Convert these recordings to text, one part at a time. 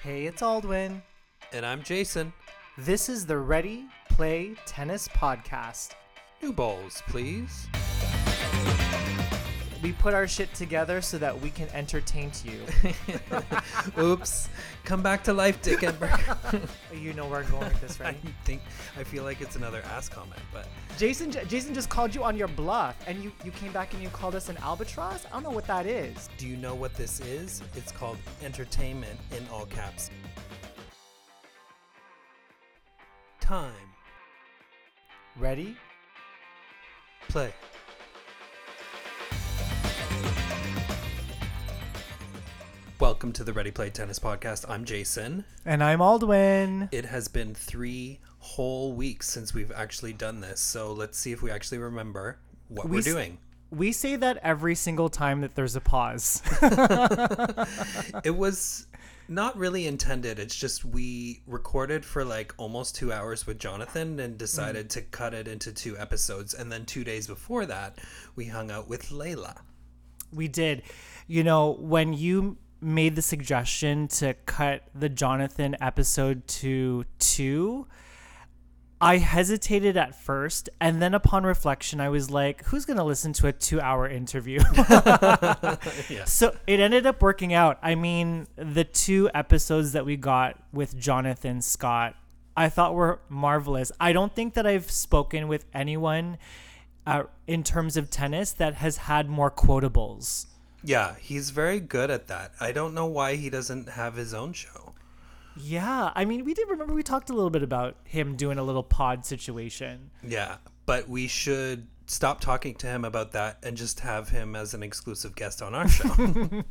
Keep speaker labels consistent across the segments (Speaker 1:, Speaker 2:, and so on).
Speaker 1: Hey, it's Aldwin.
Speaker 2: And I'm Jason.
Speaker 1: This is the Ready Play Tennis Podcast.
Speaker 2: New balls, please.
Speaker 1: We put our shit together so that we can entertain you.
Speaker 2: Oops. Come back to life, Dick Enberg.
Speaker 1: you know where I'm going with this, right?
Speaker 2: I think I feel like it's another ass comment, but
Speaker 1: Jason, Jason just called you on your bluff, and you you came back and you called us an albatross. I don't know what that is.
Speaker 2: do you know what this is? It's called entertainment in all caps. Time.
Speaker 1: Ready?
Speaker 2: Play. Welcome to the Ready Play Tennis Podcast. I'm Jason.
Speaker 1: And I'm Aldwin.
Speaker 2: It has been three whole weeks since we've actually done this, so let's see if we actually remember what
Speaker 1: We
Speaker 2: we're
Speaker 1: s-
Speaker 2: doing.
Speaker 1: We say that every single time that there's a pause.
Speaker 2: it was not really intended. It's just we recorded for like almost two hours with Jonathan and decided mm. to cut it into two episodes. And then two days before that, we hung out with Layla.
Speaker 1: We did. You know, when you made the suggestion to cut the Jonathan episode to two, I hesitated at first. And then upon reflection, I was like, who's going to listen to a two hour interview?
Speaker 2: Yeah.
Speaker 1: So it ended up working out. I mean, the two episodes that we got with Jonathan Scott, I thought were marvelous. I don't think that I've spoken with anyone uh, in terms of tennis that has had more quotables.
Speaker 2: Yeah, he's very good at that. I don't know why he doesn't have his own show.
Speaker 1: Yeah, I mean, we did remember we talked a little bit about him doing a little pod situation.
Speaker 2: Yeah, but we should stop talking to him about that and just have him as an exclusive guest on our show.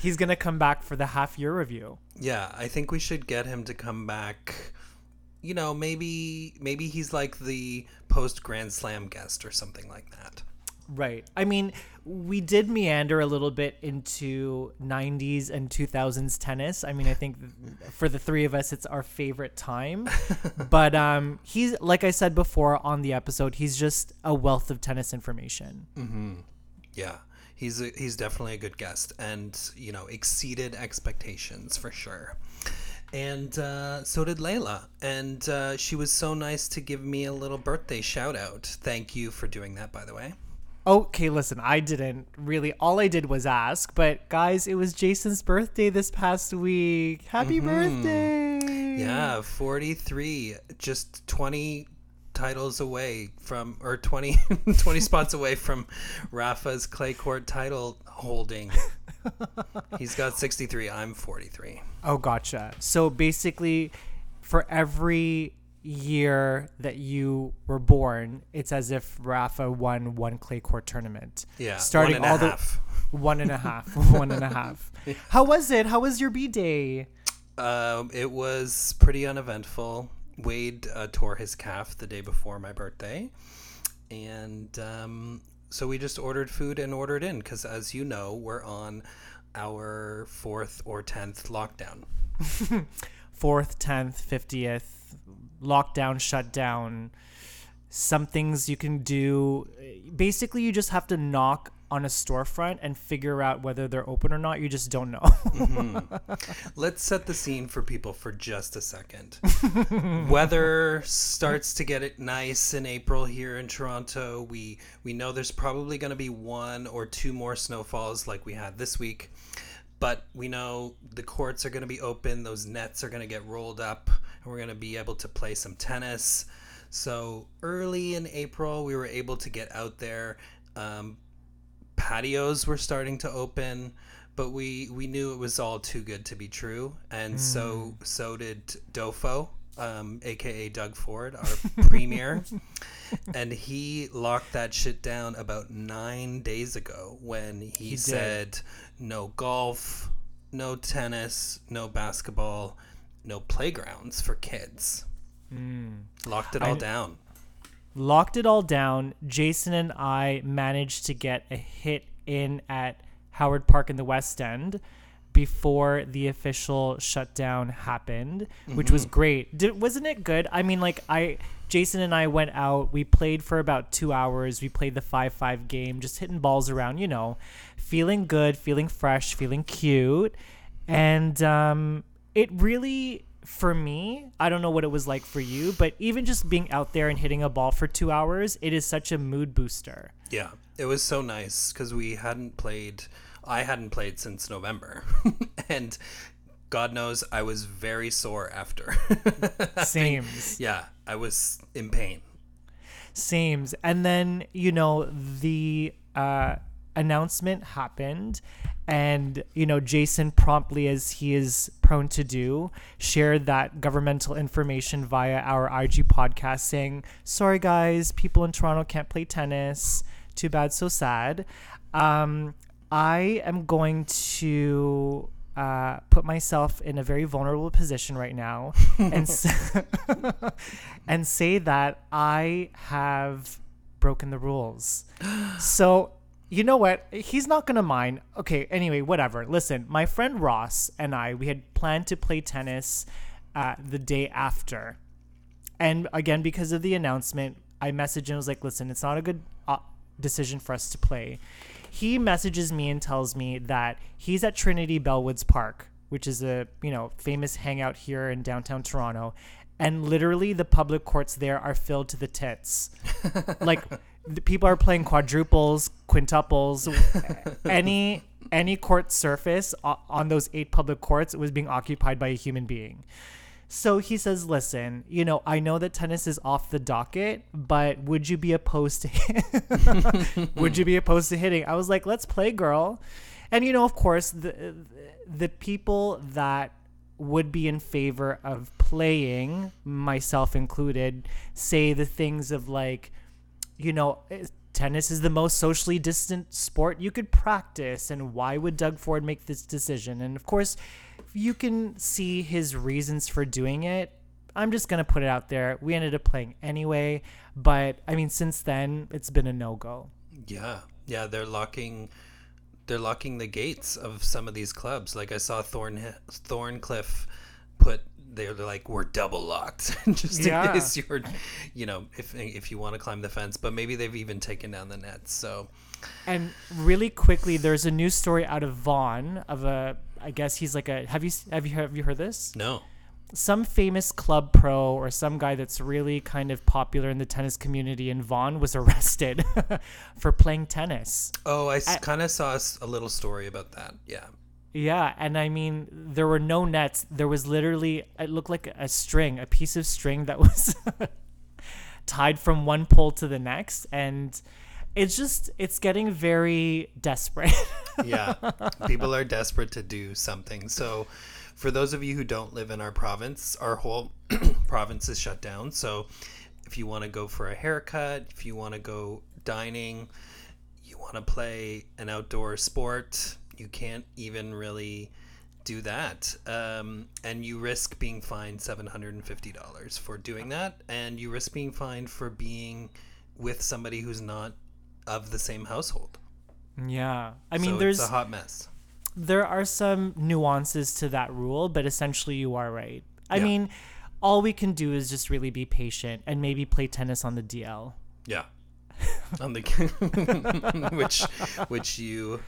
Speaker 1: He's gonna come back for the half year review.
Speaker 2: Yeah, I think we should get him to come back. You know, maybe maybe he's like the post Grand Slam guest or something like that.
Speaker 1: Right. I mean, we did meander a little bit into 90s and 2000s tennis. I mean, I think for the three of us, it's our favorite time. but um, he's, like I said before on the episode, he's just a wealth of tennis information.
Speaker 2: Yeah, he's a, he's definitely a good guest, and you know, exceeded expectations for sure. And uh, so did Layla, and uh, she was so nice to give me a little birthday shout out. Thank you for doing that, by the way.
Speaker 1: Okay, listen, I didn't really, all I did was ask. But guys, it was Jason's birthday this past week. Happy mm-hmm. birthday.
Speaker 2: Yeah, 43, just 20 titles away from, or 20, 20 spots away from Rafa's clay court title holding. He's got 63. I'm 43.
Speaker 1: Oh, gotcha. So basically, for every year that you were born, it's as if Rafa won one clay court tournament.
Speaker 2: Yeah,
Speaker 1: starting
Speaker 2: one and a
Speaker 1: all
Speaker 2: half.
Speaker 1: the one and a half, one and a half. How was it? How was your b day?
Speaker 2: Um, it was pretty uneventful. Wade uh, tore his calf the day before my birthday. And um, so we just ordered food and ordered in because, as you know, we're on our fourth or 10th lockdown.
Speaker 1: Fourth, tenth, fiftieth, lockdown, shutdown. Some things you can do. Basically, you just have to knock on a storefront and figure out whether they're open or not. You just don't know. Mm-hmm.
Speaker 2: Let's set the scene for people for just a second. Weather starts to get it nice in April here in Toronto. We we know there's probably going to be one or two more snowfalls like we had this week. But we know the courts are going to be open, those nets are going to get rolled up, and we're going to be able to play some tennis. So early in April, we were able to get out there. Um, patios were starting to open but we we knew it was all too good to be true and so so did dofo um, aka doug ford our premier and he locked that shit down about nine days ago when he,
Speaker 1: did.
Speaker 2: said no golf no tennis no basketball no playgrounds for kids locked it all
Speaker 1: I-
Speaker 2: down
Speaker 1: locked it all down. Jason and I managed to get a hit in at Howard Park in the West End before the official shutdown happened, which was great. Did, wasn't it good? I mean, like I, Jason and I went out. We played for about two hours. We played the five-five game, just hitting balls around. You know, feeling good, feeling fresh, feeling cute, and um, it really for me, I don't know what it was like for you, but even just being out there and hitting a ball for 2 hours, it is such a mood booster.
Speaker 2: Yeah, it was so nice because we hadn't played. I hadn't played since November, and God knows I was very sore after.
Speaker 1: Sames.
Speaker 2: yeah, I was in pain.
Speaker 1: Sames. And then, you know, the uh, announcement happened, and, you know, Jason promptly, as he is prone to do, shared that governmental information via our IG podcast saying, Sorry, guys, people in Toronto can't play tennis. Too bad, so sad. Um, I am going to uh, put myself in a very vulnerable position right now and s- and say that I have broken the rules. So you know what? He's not gonna mind. Okay. Anyway, whatever. Listen, my friend Ross and I we had planned to play tennis uh, the day after, and again because of the announcement, I messaged him. I was like, "Listen, it's not a good uh, decision for us to play." he messages me and tells me that he's at Trinity Bellwoods Park, which is a you know famous hangout here in downtown Toronto, and literally the public courts there are filled to the tits. like the people are playing quadruples, quintuples, any any court surface on those eight public courts was being occupied by a human being. So he says, "Listen, you know, I know that tennis is off the docket, but would you be opposed to would you be opposed to hitting?" I was like, "Let's play, girl." And you know, of course, the the people that would be in favor of playing, myself included, say the things of like, you know, eh, tennis is the most socially distant sport you could practice, and why would Doug Ford make this decision? And of course, you can see his reasons for doing it. I'm just gonna put it out there. We ended up playing anyway, but I mean, since then, it's been a no go.
Speaker 2: Yeah, yeah, they're locking, they're locking the gates of some of these clubs. Like I saw Thorn Thorncliffe put. They're like we're double locked, just in
Speaker 1: Yeah.
Speaker 2: case you're, you know, if if you want to climb the fence. But maybe they've even taken down the nets. So
Speaker 1: And really quickly, there's a news story out of Vaughan of a. I guess he's like a. Have you have you have you heard this?
Speaker 2: no,
Speaker 1: Some famous club pro or some guy that's really kind of popular in the tennis community in Vaughan was arrested for playing tennis.
Speaker 2: oh, I, kind of saw a little story about that. Yeah,
Speaker 1: Yeah, and I mean, there were no nets. There was literally, it looked like a string, a piece of string that was tied from one pole to the next. And it's just, it's getting very desperate.
Speaker 2: yeah. People are desperate to do something. So, for those of you who don't live in our province, our whole province is shut down. So, if you want to go for a haircut, if you want to go dining, you want to play an outdoor sport, you can't even really do that. Um, and you risk being fined $750 for doing that. And you risk being fined for being with somebody who's not of the same household.
Speaker 1: yeah. I mean,
Speaker 2: so
Speaker 1: there's,
Speaker 2: a hot mess.
Speaker 1: there are some nuances to that rule, but essentially you are right. I
Speaker 2: Yeah.
Speaker 1: mean, all we can do is just really be patient and maybe play tennis on the DL.
Speaker 2: Yeah. On the which which you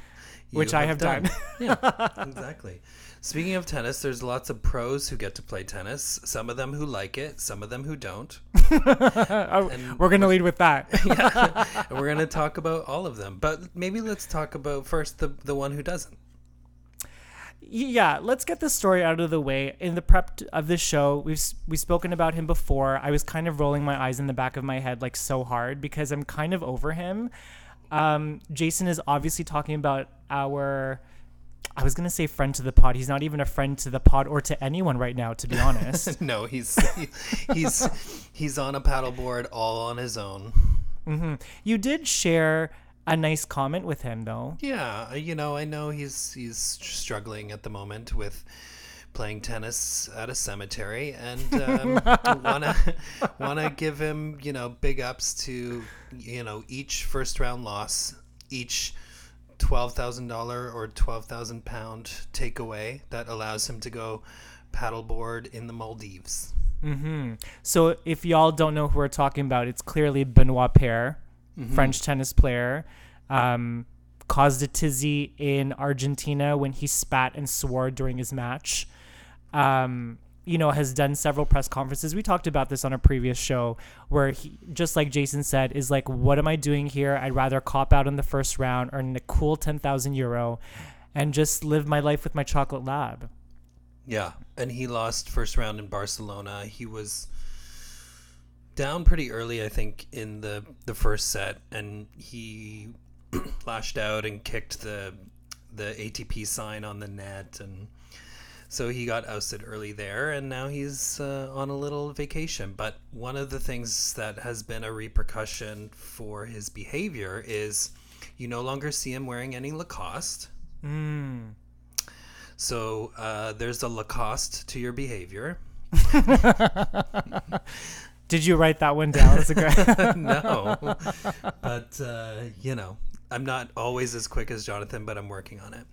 Speaker 1: Which I have done.
Speaker 2: yeah, exactly. Speaking of tennis, there's lots of pros who get to play tennis. Some of them who like it, some of them who don't.
Speaker 1: Oh, we're going to lead with that.
Speaker 2: And we're going to talk about all of them. But maybe let's talk about first the the one who doesn't.
Speaker 1: yeah, let's get the story out of the way. In the prep of this show, we've we've spoken about him before. I was kind of rolling my eyes in the back of my head like so hard because I'm kind of over him. Um, Jason is obviously talking about our. I was gonna say friend to the pod. He's not even a friend to the pod or to anyone right now, to be honest.
Speaker 2: No, he's he- he's he's on a paddleboard all on his own. Mm-hmm.
Speaker 1: you did share a nice comment with him though.
Speaker 2: Yeah, you know, I know he's he's struggling at the moment with playing tennis at a cemetery, and um, wanna wanna give him you know big ups to you know each first round loss, each twelve thousand dollar or twelve thousand pound takeaway that allows him to go paddleboard in the Maldives.
Speaker 1: So if y'all don't know who we're talking about, it's clearly Benoit Paire, French tennis player. Um, caused a tizzy in Argentina when he spat and swore during his match. Um, you know, has done several press conferences. We talked about this on a previous show where he, just like Jason said, is like, what am I doing here? I'd rather cop out in the first round, earn a cool 10,000 euro, and just live my life with my chocolate lab.
Speaker 2: Yeah, and he lost first round in Barcelona. He was down pretty early, I think, in the the first set, and he lashed out and kicked the the ATP sign on the net, and so he got ousted early there, and now he's uh, on a little vacation. But one of the things that has been a repercussion for his behavior is you no longer see him wearing any Lacoste.
Speaker 1: Mm.
Speaker 2: So uh, there's a Lacoste to your behavior.
Speaker 1: Did you write that one down? As a gra-
Speaker 2: no, but uh, you know, I'm not always as quick as Jonathan, but I'm working on it.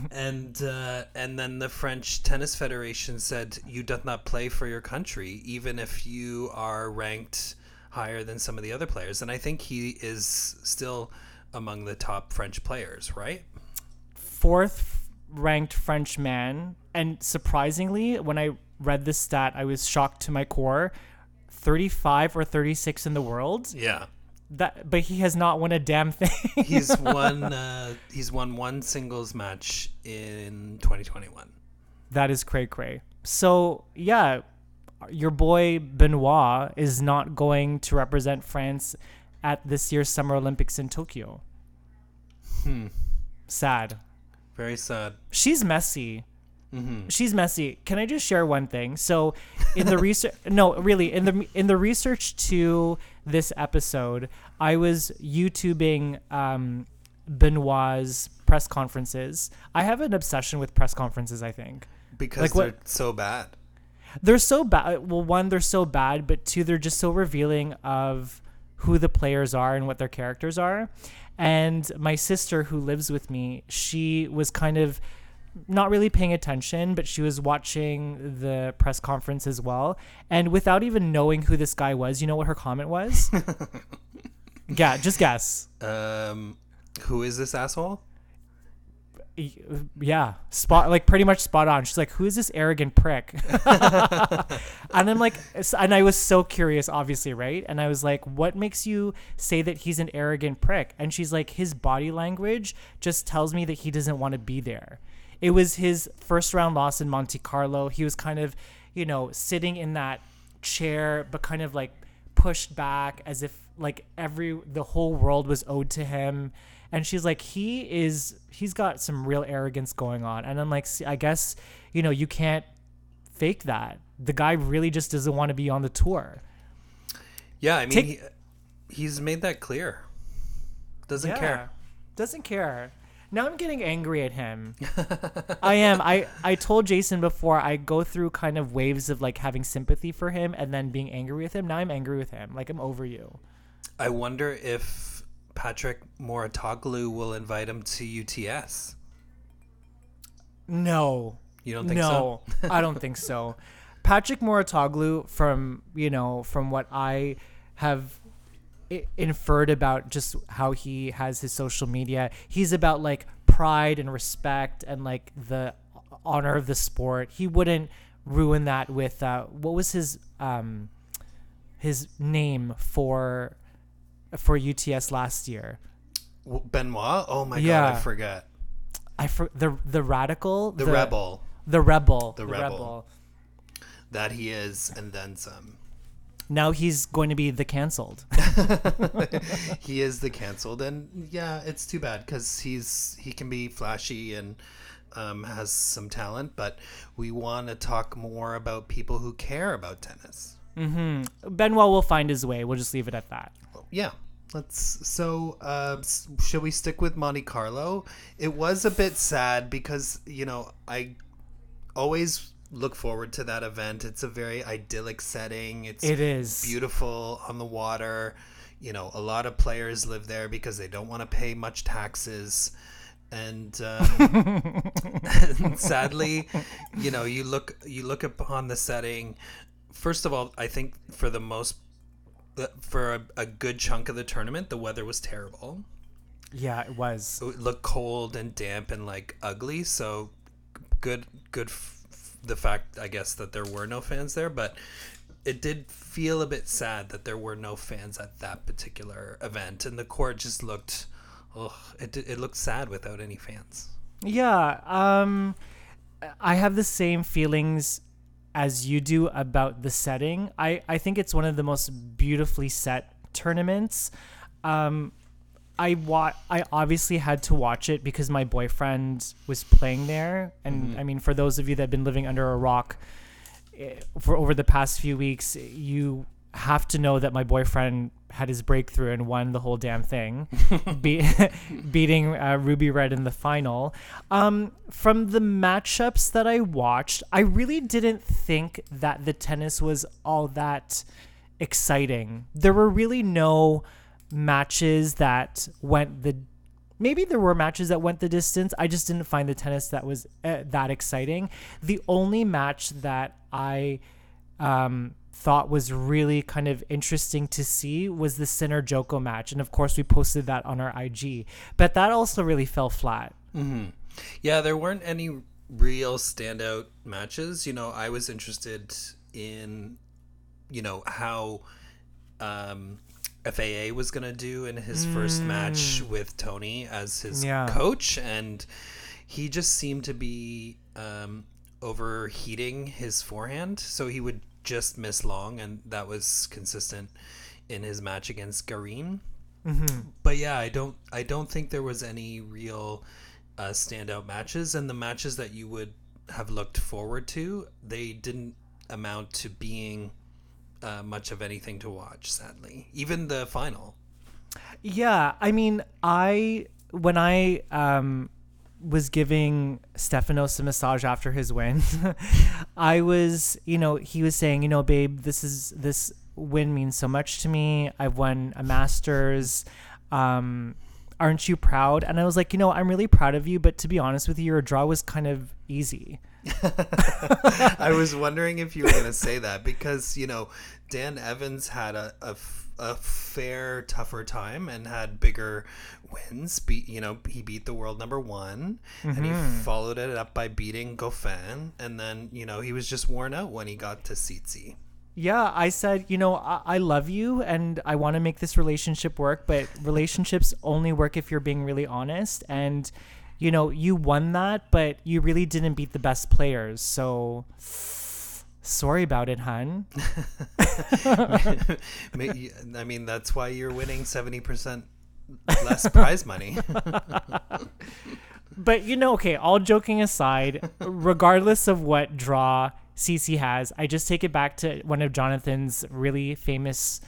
Speaker 2: and uh, and then the French Tennis Federation said you doth not play for your country, even if you are ranked higher than some of the other players. And I think he is still among the top French players, right?
Speaker 1: Fourth ranked French man, and surprisingly, when I read this stat, I was shocked to my core. 35 or 36 in the world.
Speaker 2: Yeah.
Speaker 1: That, but he has not won a damn thing.
Speaker 2: he's won. Uh, he's won one singles match in 2021.
Speaker 1: That is cray cray. So yeah, your boy Benoit is not going to represent France at this year's Summer Olympics in Tokyo.
Speaker 2: Hmm.
Speaker 1: Sad.
Speaker 2: Very sad.
Speaker 1: She's messy.
Speaker 2: Mm-hmm.
Speaker 1: She's messy. Can I just share one thing? So, in the research, no, really, in the in the research to this episode, I was YouTubing um, Benoit's press conferences. I have an obsession with press conferences. I think
Speaker 2: because
Speaker 1: Like
Speaker 2: they're
Speaker 1: what-
Speaker 2: so bad.
Speaker 1: they're so bad. Well, one, they're so bad, but two, they're just so revealing of who the players are and what their characters are. And my sister, who lives with me, she was kind of not really paying attention, but she was watching the press conference as well. And without even knowing who this guy was, you know what her comment was? yeah, just guess.
Speaker 2: Um, who is this asshole?
Speaker 1: Yeah spot like pretty much spot on she's like who's this arrogant prick and i'm like and i was so curious obviously right and i was like what makes you say that he's an arrogant prick and she's like his body language just tells me that he doesn't want to be there it was his first round loss in monte carlo. He was kind of you know sitting in that chair but kind of like pushed back as if like every the whole world was owed to him. And she's like he is he's got some real arrogance going on. And i'm like "See, i guess you know you can't fake that. The guy really just doesn't want to be on the tour.
Speaker 2: Yeah, I mean,
Speaker 1: Take-
Speaker 2: he, he's made that clear. Doesn't care.
Speaker 1: doesn't care now i'm getting angry at him i am i i told jason before i go through kind of waves of like having sympathy for him and then being angry with him now i'm angry with him like i'm over you
Speaker 2: I wonder if Patrick Mouratoglou will invite him to UTS.
Speaker 1: no
Speaker 2: You don't think so?
Speaker 1: no, I don't think so. Patrick Mouratoglou, from you know, from what I have inferred about just how he has his social media, he's about like pride and respect and like the honor of the sport. He wouldn't ruin that with uh, what was his um his name for for UTS last year.
Speaker 2: Benoit? Oh my
Speaker 1: Yeah.
Speaker 2: god, I forgot.
Speaker 1: I for, the the radical
Speaker 2: The, rebel
Speaker 1: the rebel
Speaker 2: The rebel. that he is, and then some.
Speaker 1: Now he's going to be the canceled.
Speaker 2: he is the canceled, and yeah, it's too bad because he's he can be flashy and um, has some talent, but we want to talk more about people who care about tennis.
Speaker 1: Mm-hmm. Benoit will find his way. We'll just leave it at that.
Speaker 2: Yeah. Let's. So, uh, s- shall we stick with Monte Carlo? It was a bit sad because you know I always look forward to that event. It's a very idyllic setting. It's
Speaker 1: It is.
Speaker 2: beautiful on the water. You know, a lot of players live there because they don't want to pay much taxes. And, um, and sadly, you know, you look you look upon the setting. First of all, I think for the most for a, a good chunk of the tournament, the weather was terrible.
Speaker 1: Yeah, it was.
Speaker 2: It looked cold and damp and like ugly. So good, good f- the fact I guess that there were no fans there, but it did feel a bit sad that there were no fans at that particular event, and the court just looked, ugh, it it looked sad without any fans.
Speaker 1: Yeah, um, I have the same feelings as you do about the setting. I, I think it's one of the most beautifully set tournaments. Um, I wa- I obviously had to watch it because my boyfriend was playing there, and I mean, for those of you that have been living under a rock eh, for over the past few weeks, you have to know that my boyfriend had his breakthrough and won the whole damn thing, be- beating uh, Ruby Red in the final. Um, from the matchups that I watched, I really didn't think that the tennis was all that exciting. There were really no matches that went the maybe there were matches that went the distance. I just didn't find the tennis that was uh, that exciting. The only match that I um, thought was really kind of interesting to see was the Sinner Joko match, and of course we posted that on our IG. But that also really fell flat.
Speaker 2: Yeah, there weren't any real standout matches. You know, I was interested in, you know, how um, FAA was going to do in his first match with Toni as his
Speaker 1: Yeah.
Speaker 2: coach. And he just seemed to be um, overheating his forehand. So he would just miss long, and that was consistent in his match against Garin but yeah, I don't I don't think there was any real uh, standout matches, and the matches that you would have looked forward to, they didn't amount to being uh, much of anything to watch. Sadly, even the final.
Speaker 1: Yeah, I mean, I when I um was giving Stefanos a massage after his win, I was, you know, he was saying, you know, babe, this is this win means so much to me. I've won a Masters. Um, aren't you proud? And I was like, you know, I'm really proud of you, but to be honest with you, your draw was kind of easy.
Speaker 2: I was wondering if you were going to say that because you know Dan Evans had a a fair tougher time and had bigger wins. Beat you know he beat the world number one and he mm-hmm. followed it up by beating Goffin and then you know he was just worn out when he got to Tsitsi.
Speaker 1: Yeah, I said, you know, I, I love you and I want to make this relationship work, but relationships only work if you're being really honest. And, you know, you won that, but you really didn't beat the best players. So sorry about it, hun.
Speaker 2: I mean that's why you're winning seventy percent less prize money.
Speaker 1: But, you know, okay, all joking aside, regardless of what draw Tsitsi has, I just take it back to one of Jonathan's really famous,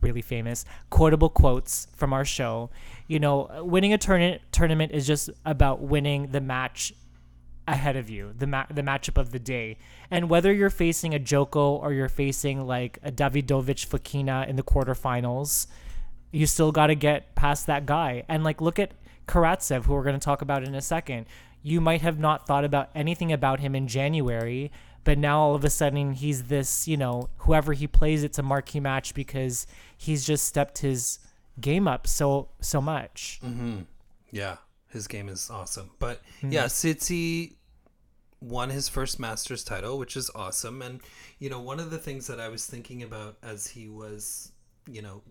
Speaker 1: really famous quotable quotes from our show. You know, winning a tournament tournament is just about winning the match ahead of you, the ma- the matchup of the day. And whether you're facing a Joko or you're facing like a Davidovich Fokina in the quarterfinals, you still got to get past that guy. And like, look at Karatsev, who we're going to talk about in a second. You might have not thought about anything about him in January, but now all of a sudden he's this, you know, whoever he plays, it's a marquee match because he's just stepped his game up so so much. Mm-hmm.
Speaker 2: Yeah, his game is awesome. But yeah, Tsitsi won his first Masters title, which is awesome. And you know, one of the things that I was thinking about as he was, you know,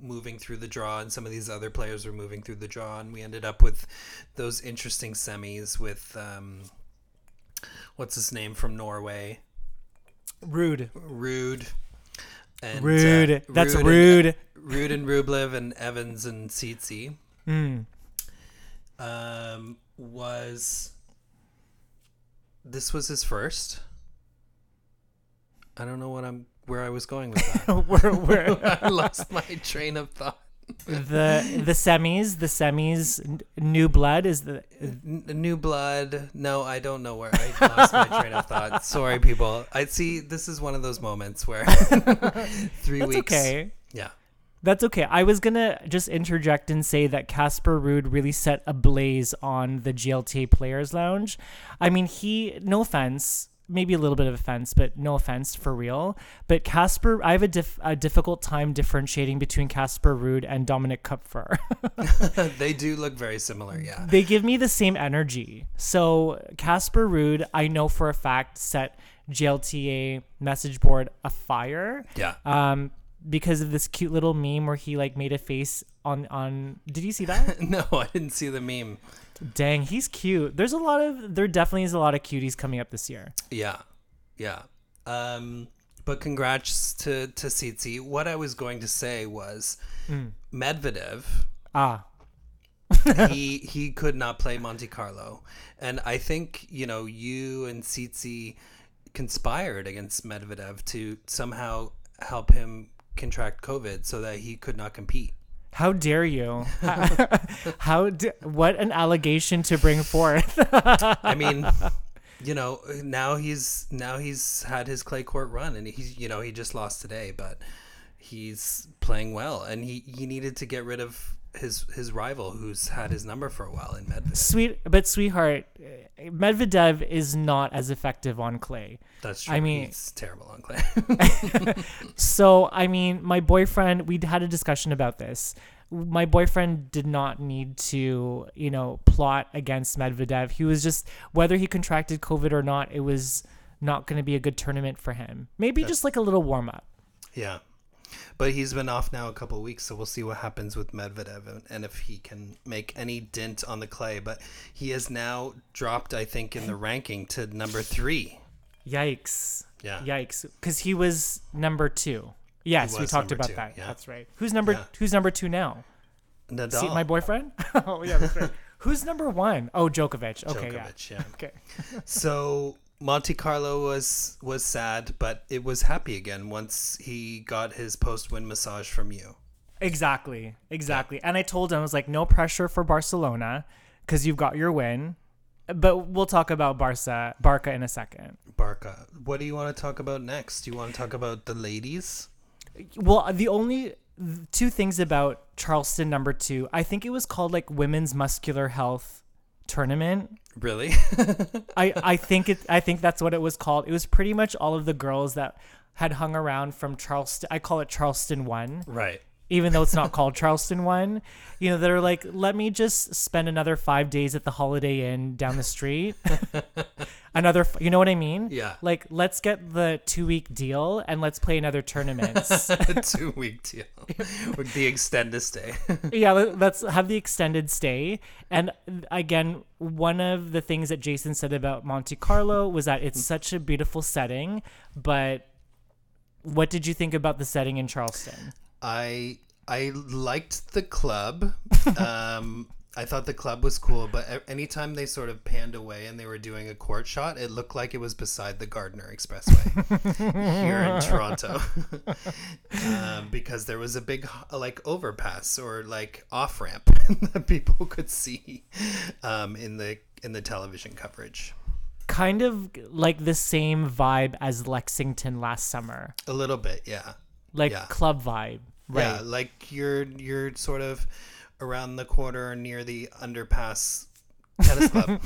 Speaker 2: moving through the draw, and some of these other players were moving through the draw, and we ended up with those interesting semis with um, what's his name from Norway,
Speaker 1: Ruud.
Speaker 2: Ruud. And,
Speaker 1: Ruud.
Speaker 2: uh,
Speaker 1: That's
Speaker 2: and-
Speaker 1: rude.
Speaker 2: Ruud and Rublev and Evans and Tsitsi
Speaker 1: Mm.
Speaker 2: Um, was this was his first. I don't know what I'm where I was going with that.
Speaker 1: we're, we're,
Speaker 2: I lost my train of thought.
Speaker 1: the the semis, the semis, new blood is the
Speaker 2: N- new blood. No, I don't know where I lost my train of thought. Sorry, people. I see. This is one of those moments where three
Speaker 1: That's
Speaker 2: weeks.
Speaker 1: okay.
Speaker 2: Yeah.
Speaker 1: That's okay. I was gonna just interject and say that Casper Ruud really set a blaze on the GLTA Players Lounge. I mean, he, no offense, maybe a little bit of offense, but no offense for real. But Casper, I have a, dif- a difficult time differentiating between Casper Ruud and Dominik Koepfer.
Speaker 2: they do look very similar, yeah.
Speaker 1: they give me the same energy. So Casper Ruud, I know for a fact, set GLTA message board afire.
Speaker 2: Yeah.
Speaker 1: Um, because of this cute little meme where he like made a face on on. Did you see that?
Speaker 2: no, I didn't see the meme.
Speaker 1: Dang, he's cute. There's a lot of there definitely is a lot of cuties coming up this year.
Speaker 2: Yeah, yeah. Um, but congrats to to Tsitsi. What I was going to say was Medvedev.
Speaker 1: Ah,
Speaker 2: he he could not play Monte Carlo, and I think you know you and Tsitsi conspired against Medvedev to somehow help him contract COVID so that he could not compete.
Speaker 1: how dare you? how d- what an allegation to bring forth.
Speaker 2: I mean, you know, now he's now he's had his clay court run, and he's you know he just lost today, but he's playing well, and he he needed to get rid of his his rival who's had his number for a while in Medvedev.
Speaker 1: Sweet, but sweetheart, Medvedev is not as effective on clay.
Speaker 2: That's true.
Speaker 1: I mean-
Speaker 2: he's terrible on clay.
Speaker 1: So, I mean, my boyfriend, we had a discussion about this. My boyfriend did not need to, you know, plot against Medvedev. He was just, whether he contracted COVID or not, it was not going to be a good tournament for him. Maybe just like a little warm up.
Speaker 2: yeah. But he's been off now a couple of weeks, so we'll see what happens with Medvedev and, and if he can make any dent on the clay. But he has now dropped, I think, in the ranking to number three.
Speaker 1: Yikes.
Speaker 2: Yeah.
Speaker 1: Yikes. Because he was number two. Yes, we talked about
Speaker 2: two,
Speaker 1: that.
Speaker 2: yeah.
Speaker 1: That's right. Who's number
Speaker 2: Yeah.
Speaker 1: Who's number two now?
Speaker 2: Nadal.
Speaker 1: See, my boyfriend? oh, yeah, that's right. Who's number one? Oh, Djokovic. Okay,
Speaker 2: Djokovic, yeah.
Speaker 1: yeah. Okay.
Speaker 2: So Monte Carlo was was sad, but it was happy again once he got his post win massage from you.
Speaker 1: Exactly. Exactly. And I told him, I was like, no pressure for Barcelona because you've got your win. But we'll talk about Barca, Barca in a second.
Speaker 2: Barca. What do you want to talk about next? Do you want to talk about the ladies?
Speaker 1: Well, the only two things about Charleston number two, I think it was called like Women's Muscular Health Tournament.
Speaker 2: Really?
Speaker 1: I, I think it I think that's what it was called. It was pretty much all of the girls that had hung around from Charleston. I call it Charleston one.
Speaker 2: right.
Speaker 1: Even though it's not called Charleston one, you know, that are like, let me just spend another five days at the Holiday Inn down the street. another, you know what I mean?
Speaker 2: Yeah.
Speaker 1: Like, let's get the two week deal and let's play another tournament.
Speaker 2: Two week deal with the extended stay.
Speaker 1: yeah, let's have the extended stay. And again, one of the things that Jason said about Monte Carlo was that it's such a beautiful setting, but what did you think about the setting in Charleston?
Speaker 2: I I liked the club. Um, I thought the club was cool, but anytime they sort of panned away and they were doing a court shot, it looked like it was beside the Gardner Expressway here in Toronto, um, because there was a big like overpass or like off ramp that people could see um, in the in the television coverage.
Speaker 1: kind of like the same vibe as Lexington last summer,
Speaker 2: A little bit, yeah.
Speaker 1: like
Speaker 2: Yeah.
Speaker 1: club vibe, right?
Speaker 2: Yeah, like you're you're sort of around the corner near the underpass tennis club.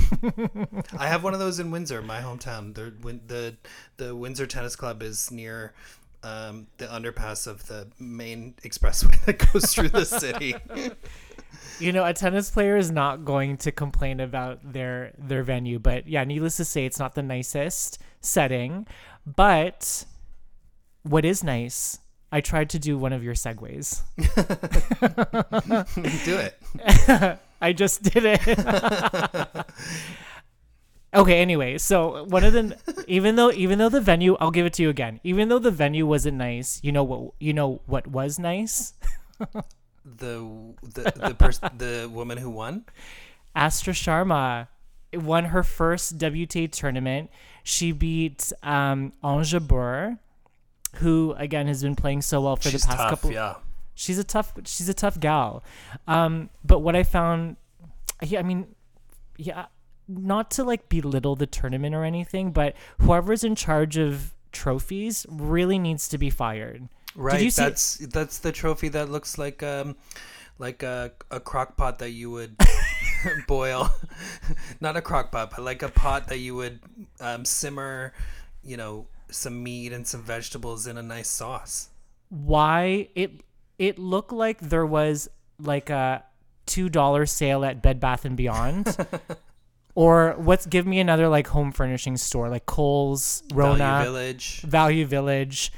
Speaker 2: I have one of those in Windsor, my hometown. The the the Windsor Tennis Club is near um, the underpass of the main expressway that goes through the city.
Speaker 1: You know, a tennis player is not going to complain about their their venue, but yeah, needless to say, it's not the nicest setting. But what is nice, I tried to do one of your segues.
Speaker 2: Do it.
Speaker 1: I just did it. okay, anyway, so one of the even though even though the venue, I'll give it to you again. Even though the venue wasn't nice, you know what you know what was nice?
Speaker 2: The the the person the woman who won.
Speaker 1: Astra Sharma won her first WTA tournament. She beat um, Ons Jabeur, who again has been playing so well for
Speaker 2: She's
Speaker 1: the past
Speaker 2: tough,
Speaker 1: couple.
Speaker 2: yeah.
Speaker 1: She's a tough. She's a tough gal. Um, but what I found, yeah, I mean, yeah, not to like belittle the tournament or anything, but whoever's in charge of trophies really needs to be fired.
Speaker 2: Right. that's that's the trophy that looks like um like a a crock pot that you would boil, not a crock pot, but like a pot that you would um, simmer, you know, some meat and some vegetables in a nice sauce.
Speaker 1: Why it it looked like there was like a two dollar sale at Bed Bath and Beyond. or what's give me another like home furnishing store like Kohl's, Rona,
Speaker 2: Value Village.
Speaker 1: Value Village.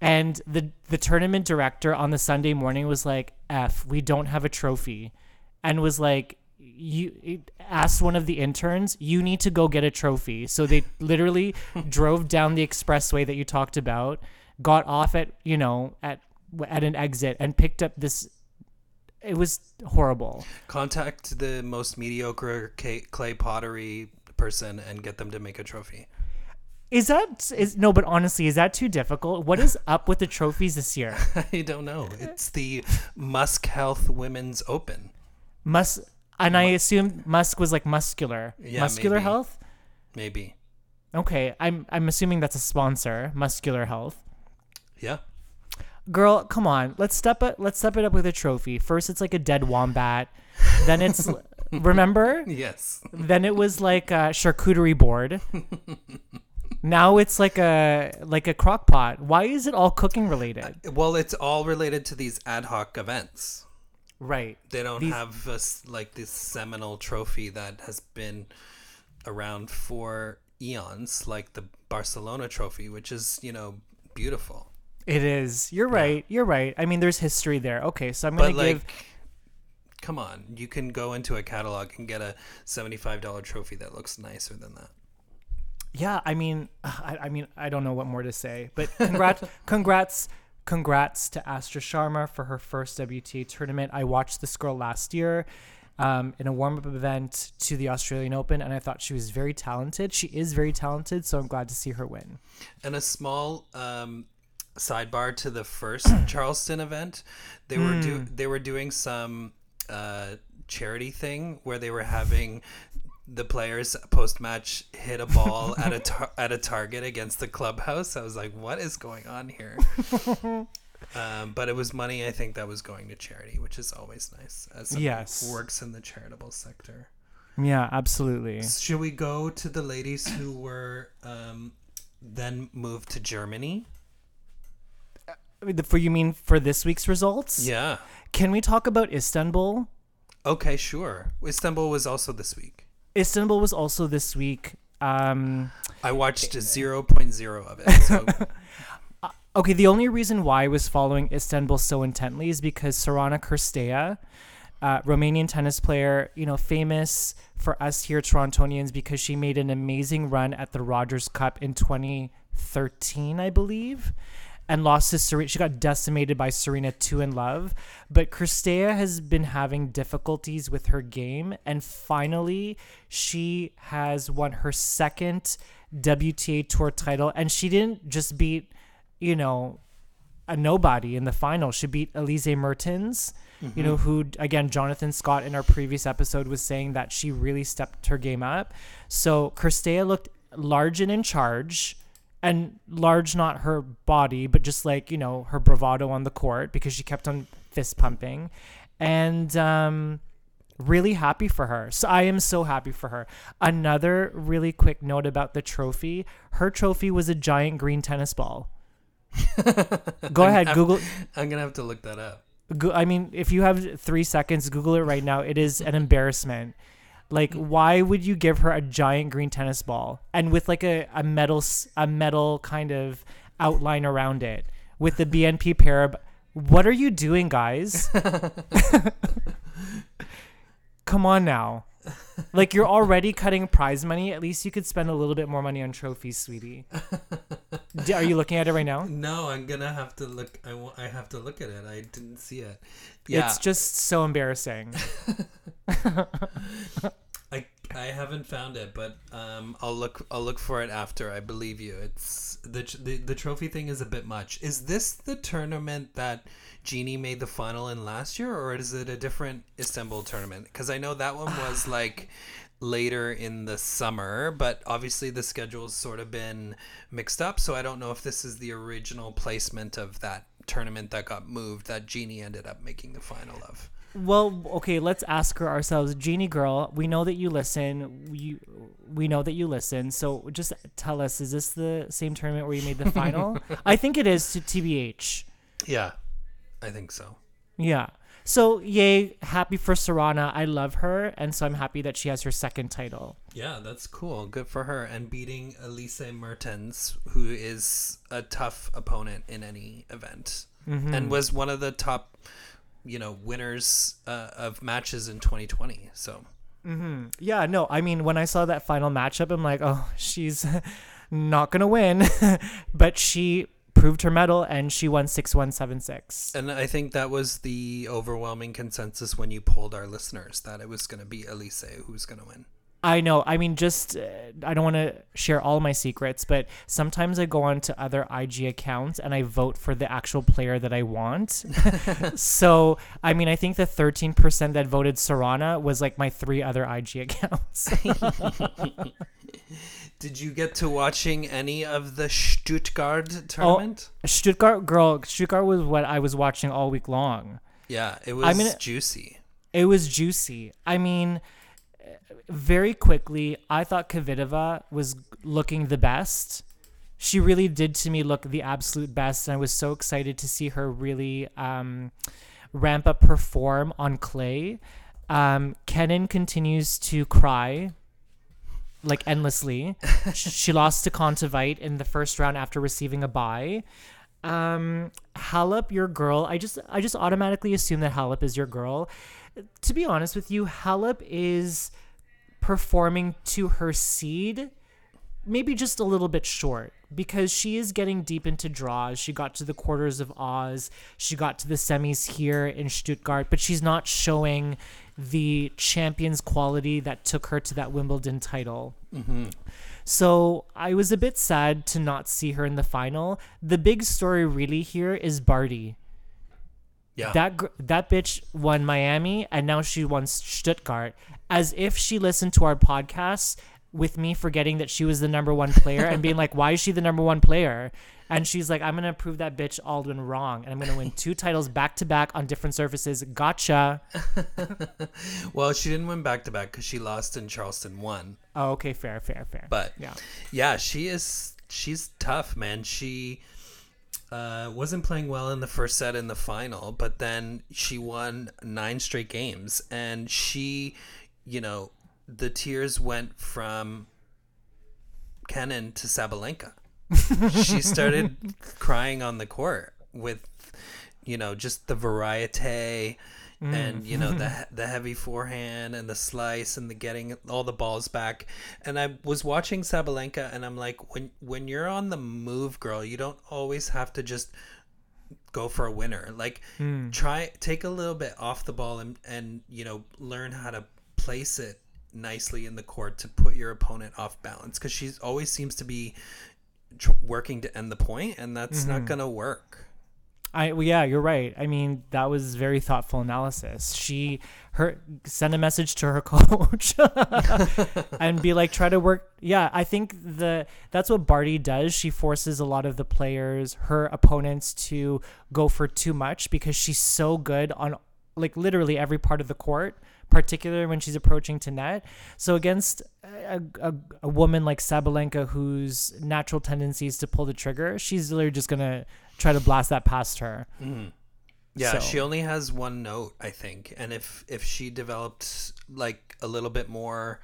Speaker 1: And the the tournament director on the Sunday morning was like, "F, we don't have a trophy," and was like, "You it asked one of the interns, you need to go get a trophy." So they literally drove down the expressway that you talked about, got off at you know at at an exit, and picked up this. It was horrible.
Speaker 2: Contact the most mediocre clay pottery person and get them to make a trophy.
Speaker 1: Is that is no? But honestly, is that too difficult? What is up with the trophies this year?
Speaker 2: I don't know. It's the MUSC Health Women's Open.
Speaker 1: Mus and I assume Musk was like muscular,
Speaker 2: Yeah,
Speaker 1: muscular
Speaker 2: maybe.
Speaker 1: health.
Speaker 2: Maybe.
Speaker 1: Okay, I'm I'm assuming that's a sponsor, muscular health.
Speaker 2: Yeah.
Speaker 1: Girl, come on, let's step it. Let's step it up with a trophy. First, it's like a dead wombat. Then it's remember.
Speaker 2: Yes.
Speaker 1: Then it was like a charcuterie board. now it's like a like a crock pot. Why is it all cooking related?
Speaker 2: Uh, well, it's all related to these ad hoc events.
Speaker 1: Right.
Speaker 2: They don't
Speaker 1: These-
Speaker 2: have us like this seminal trophy that has been around for eons, like the Barcelona trophy, which is, you know, beautiful.
Speaker 1: It is. You're right. You're right. I mean, there's history there. Okay, so I'm gonna
Speaker 2: But like,
Speaker 1: give.
Speaker 2: come on, you can go into a catalog and get a seventy-five dollar trophy that looks nicer than that.
Speaker 1: Yeah, I mean, I, I mean, I don't know what more to say, but congrats, congrats, congrats to Astra Sharma for her first WTA tournament. I watched this girl last year um, in a warm up event to the Australian Open, and I thought she was very talented. She is very talented, so I'm glad to see her win.
Speaker 2: And a small um, sidebar to the first Charleston event, they were do they were doing some uh, charity thing where they were having the players post match hit a ball at a tar- at a target against the clubhouse. I was like, what is going on here? um, but it was money I think that was going to charity, which is always nice as
Speaker 1: Yes.
Speaker 2: works in the charitable sector.
Speaker 1: Yeah, absolutely.
Speaker 2: Should we go to the ladies who were um, then moved to Germany?
Speaker 1: For you mean for this week's results?
Speaker 2: Yeah.
Speaker 1: Can we talk about Istanbul?
Speaker 2: Okay, sure. Istanbul was also this week.
Speaker 1: Istanbul was also this week. Um,
Speaker 2: I watched 0.0 of it. So
Speaker 1: Okay, the only reason why I was following Istanbul so intently is because Sorana Cirstea, uh, Romanian tennis player, you know, famous for us here Torontonians because she made an amazing run at the Rogers Cup in 2013, I believe, and lost to Serena. She got decimated by Serena two in love. But Cirstea has been having difficulties with her game, and finally, she has won her second WTA Tour title, and she didn't just beat you know, a nobody in the final. She beat Elise Mertens, you know, mm-hmm. who again Jonathan Scott in our previous episode was saying that she really stepped her game up. So Cirstea looked large and in charge. And large, not her body, but just like, you know, her bravado on the court because she kept on fist pumping. And um, really happy for her. So I am so happy for her. Another really quick note about the trophy her trophy was a giant green tennis ball. Go ahead, Google.
Speaker 2: I'm going to have to look that up.
Speaker 1: I mean, if you have three seconds, Google it right now. It is an embarrassment. Like, mm. why would you give her a giant green tennis ball and with like a, a metal a metal kind of outline around it with the BNP Paribas? What are you doing, guys? Come on now. Like you're already cutting prize money. At least you could spend a little bit more money on trophies, sweetie. D- Are you looking at it right now?
Speaker 2: No, I'm going to have to look I wa- I have to look at it. I didn't see it. Yeah.
Speaker 1: It's just so embarrassing.
Speaker 2: I I haven't found it, but um, I'll look I'll look for it after. I believe you. It's the the the trophy thing is a bit much. Is this the tournament that Genie made the final in last year, or is it a different Istanbul tournament? Because I know that one was like later in the summer, but obviously the schedule's sort of been mixed up. So I don't know if this is the original placement of that tournament that got moved that Genie ended up making the final of.
Speaker 1: Well, okay, let's ask her ourselves. Genie girl, we know that you listen. We we know that you listen. So just tell us, is this the same tournament where you made the final? I think it is to TBH.
Speaker 2: Yeah, I think so.
Speaker 1: Yeah. So yay, happy for Sorana. I love her, and so I'm happy that she has her second title.
Speaker 2: Yeah, that's cool. Good for her. And beating Elise Mertens, who is a tough opponent in any event, and was one of the top, you know, winners uh, of matches in 2020. So
Speaker 1: Yeah, no, I mean when I saw that final matchup, I'm like, oh, she's not gonna win, but she proved her medal and she won six one seven six.
Speaker 2: And I think that was the overwhelming consensus when you polled our listeners that it was going to be Elise who's going to win.
Speaker 1: I know. I mean, just uh, I don't want to share all my secrets, but sometimes I go on to other IG accounts and I vote for the actual player that I want. so, I mean, I think the 13% that voted Sorana was like my three other IG accounts.
Speaker 2: Did you get to watching any of the Stuttgart tournament?
Speaker 1: Stuttgart girl, Stuttgart was what I was watching all week long.
Speaker 2: Yeah, it was
Speaker 1: I mean-
Speaker 2: juicy.
Speaker 1: It was juicy. I mean, very quickly, I thought Kvitova was looking the best. She really did to me look the absolute best, and I was so excited to see her really um, ramp up her form on clay. Um, Kenin continues to cry like endlessly. she lost to Kontaveit in the first round after receiving a bye. Um, Halep, your girl. I just I just automatically assume that Halep is your girl. To be honest with you, Halep is performing to her seed maybe just a little bit short because she is getting deep into draws. She got to the quarters of Oz, she got to the semis here in Stuttgart, but she's not showing the champion's quality that took her to that Wimbledon title. Mm-hmm. So I was a bit sad to not see her in the final. The big story really here is Barty.
Speaker 2: Yeah.
Speaker 1: That gr- that bitch won Miami and now she won Stuttgart as if she listened to our podcast with me forgetting that she was the number one player and being like, why is she the number one player? And she's like, I'm gonna prove that bitch Aldwin wrong, and I'm gonna win two titles back to back on different surfaces. Gotcha.
Speaker 2: well, she didn't win back to back because she lost in Charleston one.
Speaker 1: Oh, okay, fair, fair, fair.
Speaker 2: But
Speaker 1: yeah,
Speaker 2: yeah, she is. She's tough, man. She uh, wasn't playing well in the first set in the final, but then she won nine straight games, and she, you know, the tears went from Kenin to Sabalenka. She started crying on the court with, you know, just the variety and you know the mm. the heavy forehand and the slice and the getting all the balls back. And I was watching Sabalenka and I'm like, when when you're on the move, girl, you don't always have to just go for a winner. Like mm. try take a little bit off the ball and and you know learn how to place it nicely in the court to put your opponent off balance because she always seems to be tr- working to end the point and that's not mm-hmm. gonna work.
Speaker 1: I well, yeah, you're right. I mean, that was very thoughtful analysis. She her send a message to her coach and be like, try to work. Yeah, I think the that's what Barty does. She forces a lot of the players, her opponents, to go for too much because she's so good on like literally every part of the court particularly when she's approaching to net. So against a, a, a woman like Sabalenka, whose natural tendency is to pull the trigger, she's literally just gonna try to blast that past her.
Speaker 2: Yeah,
Speaker 1: So-
Speaker 2: she only has one note, I think, and if if she developed like a little bit more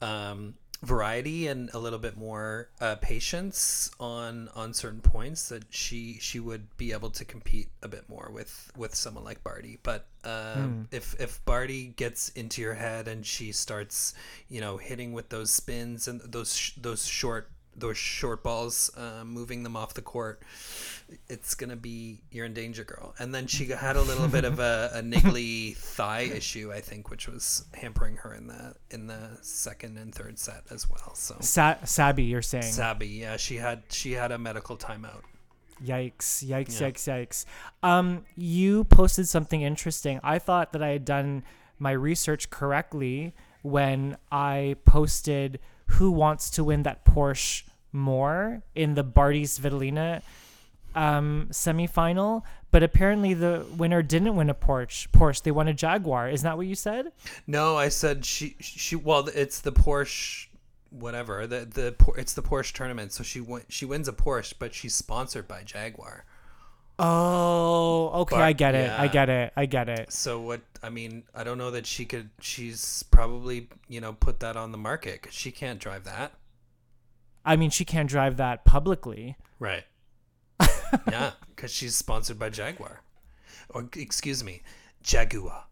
Speaker 2: um, variety and a little bit more uh, patience on on certain points, that she she would be able to compete a bit more with with someone like Barty. But um, if if Barty gets into your head and she starts, you know, hitting with those spins and those sh- those short those short balls, uh, moving them off the court, it's gonna be you're in danger, girl. And then she had a little bit of a, a niggly thigh issue, I think, which was hampering her in the in the second and third set as well. So
Speaker 1: Sa- Sabi, you're saying?
Speaker 2: Sabi, yeah, she had she had a medical timeout.
Speaker 1: Yikes! Yikes!
Speaker 2: Yeah.
Speaker 1: Yikes! Yikes! Um, you posted something interesting. I thought that I had done my research correctly when I posted who wants to win that Porsche more in the Barty Svitolina um, semifinal, but apparently the winner didn't win a Porsche. Porsche, they won a Jaguar. Isn't that what you said?
Speaker 2: No, I said she she well it's the Porsche whatever. The the it's the Porsche tournament, so she win, she wins a Porsche, but she's sponsored by Jaguar.
Speaker 1: Oh, okay,
Speaker 2: But,
Speaker 1: I get it. I get it. I get it.
Speaker 2: So what I mean, I don't know that she could she's probably, you know, put that on the market cuz she can't drive that.
Speaker 1: I mean, she can't drive that publicly.
Speaker 2: Right. yeah, cuz she's sponsored by Jaguar. Or excuse me, Jaguar.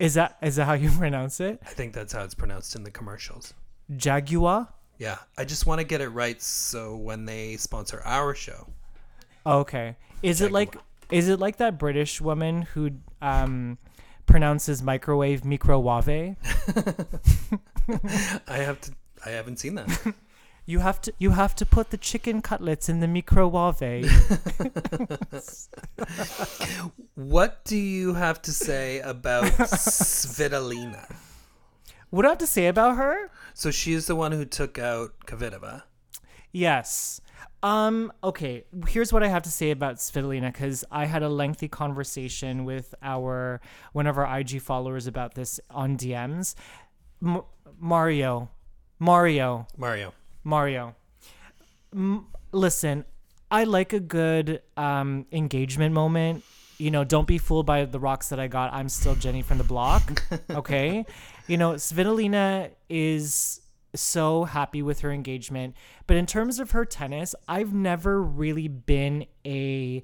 Speaker 1: Is that is that how you pronounce it?
Speaker 2: I think that's how it's pronounced in the commercials.
Speaker 1: Jaguar?
Speaker 2: Yeah, I just want to get it right so when they sponsor our show.
Speaker 1: Okay. Is it like is it like that British woman who um pronounces microwave microwave?
Speaker 2: I have to I haven't seen that.
Speaker 1: You have to you have to put the chicken cutlets in the microwave.
Speaker 2: what do you have to say about Svitolina?
Speaker 1: what do I have to say about her?
Speaker 2: So she's the one who took out Kvitova.
Speaker 1: Yes. Um, okay, here's what I have to say about Svitolina because I had a lengthy conversation with our one of our IG followers about this on DMs. M- Mario, Mario,
Speaker 2: Mario.
Speaker 1: Mario. M- listen, I like a good um, engagement moment. You know, don't be fooled by the rocks that I got. I'm still Jenny from the block. Okay. you know, Svitolina is so happy with her engagement. But in terms of her tennis, I've never really been a.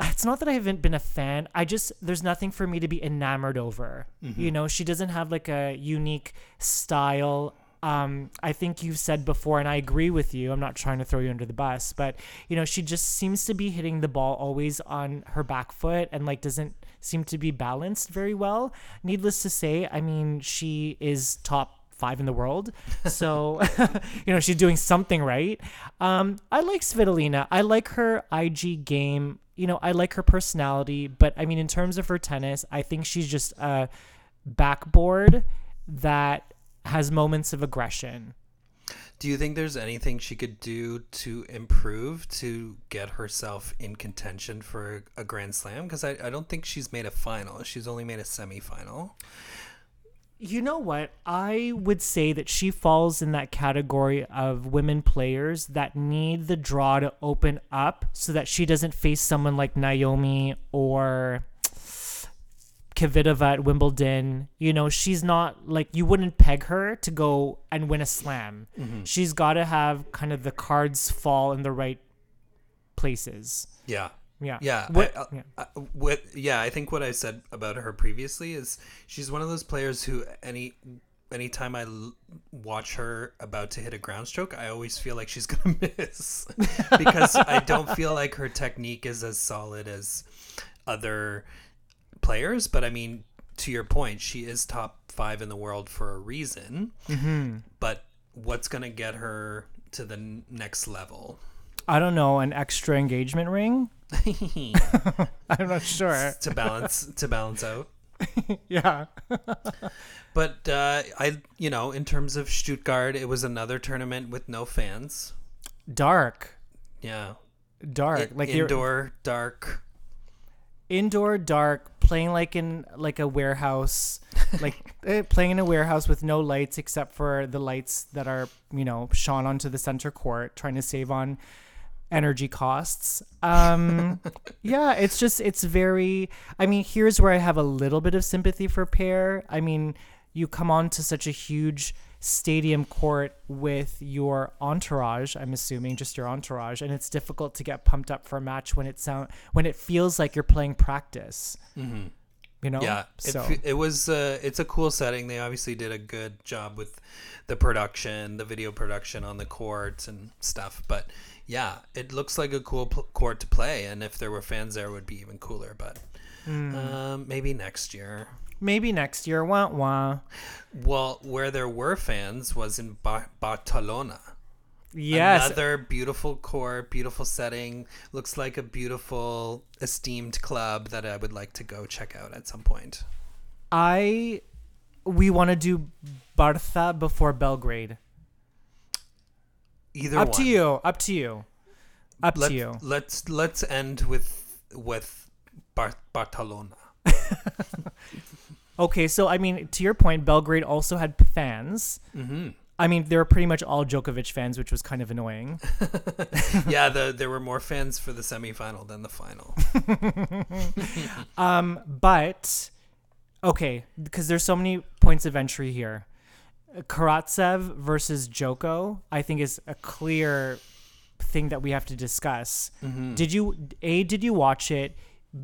Speaker 1: It's not that I haven't been a fan. I just, there's nothing for me to be enamored over. You know, she doesn't have like a unique style. Um, I think you've said before, and I agree with you. I'm not trying to throw you under the bus, but you know, she just seems to be hitting the ball always on her back foot and like doesn't seem to be balanced very well. Needless to say, I mean, she is top five in the world. So, you know, she's doing something right. Um, I like Svitolina. I like her IG game. You know, I like her personality, but I mean, in terms of her tennis, I think she's just a backboard that has moments of aggression.
Speaker 2: Do you think there's anything she could do to improve to get herself in contention for a Grand Slam? Because I, I don't think she's made a final. She's only made a semifinal.
Speaker 1: You know what? I would say that she falls in that category of women players that need the draw to open up so that she doesn't face someone like Naomi or Kvitova at Wimbledon. You know, she's not like you wouldn't peg her to go and win a slam. Mm-hmm. She's got to have kind of the cards fall in the right places.
Speaker 2: Yeah.
Speaker 1: Yeah.
Speaker 2: Yeah,
Speaker 1: What-
Speaker 2: I, I,
Speaker 1: yeah.
Speaker 2: I, what, yeah. I think what I said about her previously is she's one of those players who any anytime I l- watch her about to hit a ground stroke, I always feel like she's gonna miss because I don't feel like her technique is as solid as other players. But I mean, to your point, she is top five in the world for a reason.
Speaker 1: Mm-hmm.
Speaker 2: But what's gonna get her to the n- next level?
Speaker 1: I don't know, an extra engagement ring? I'm not sure.
Speaker 2: to balance to balance out.
Speaker 1: yeah.
Speaker 2: But uh, I, you know, in terms of Stuttgart, it was another tournament with no fans.
Speaker 1: Dark.
Speaker 2: Yeah,
Speaker 1: Dark.
Speaker 2: I-
Speaker 1: like you're
Speaker 2: indoor, dark.
Speaker 1: indoor dark playing like in like a warehouse like eh, playing in a warehouse with no lights except for the lights that are you know shone onto the center court trying to save on energy costs um yeah it's just it's very i mean here's where i have a little bit of sympathy for Paire i mean you come on to such a huge stadium court with your entourage i'm assuming just your entourage and it's difficult to get pumped up for a match when it sound when it feels like you're playing practice you know
Speaker 2: Yeah, it,
Speaker 1: so
Speaker 2: fe- it was. Uh, it's a cool setting. They obviously did a good job with the production, the video production on the courts and stuff. But yeah, it looks like a cool pl- court to play. And if there were fans there, it would be even cooler. But
Speaker 1: Hmm.
Speaker 2: um, maybe next year.
Speaker 1: maybe next year wah wah
Speaker 2: Well, where there were fans was in ba- Barcelona.
Speaker 1: yes
Speaker 2: Another beautiful court, beautiful setting. Looks like a beautiful, esteemed club that I would like to go check out at some point.
Speaker 1: i we want to do bartha before belgrade
Speaker 2: Either
Speaker 1: up
Speaker 2: one.
Speaker 1: to you up to you Up
Speaker 2: Let,
Speaker 1: to you.
Speaker 2: Let's let's end with with Bar- Barcelona.
Speaker 1: Okay, so I mean, to your point, Belgrade also had fans.
Speaker 2: hmm
Speaker 1: I mean, they were pretty much all Djokovic fans, which was kind of annoying.
Speaker 2: yeah, the, there were more fans for the semifinal than the final.
Speaker 1: Um, but okay, because there's so many points of entry here. Karatsev versus Djoko, I think, is a clear thing that we have to discuss.
Speaker 2: Mm-hmm.
Speaker 1: Did you a did you watch it?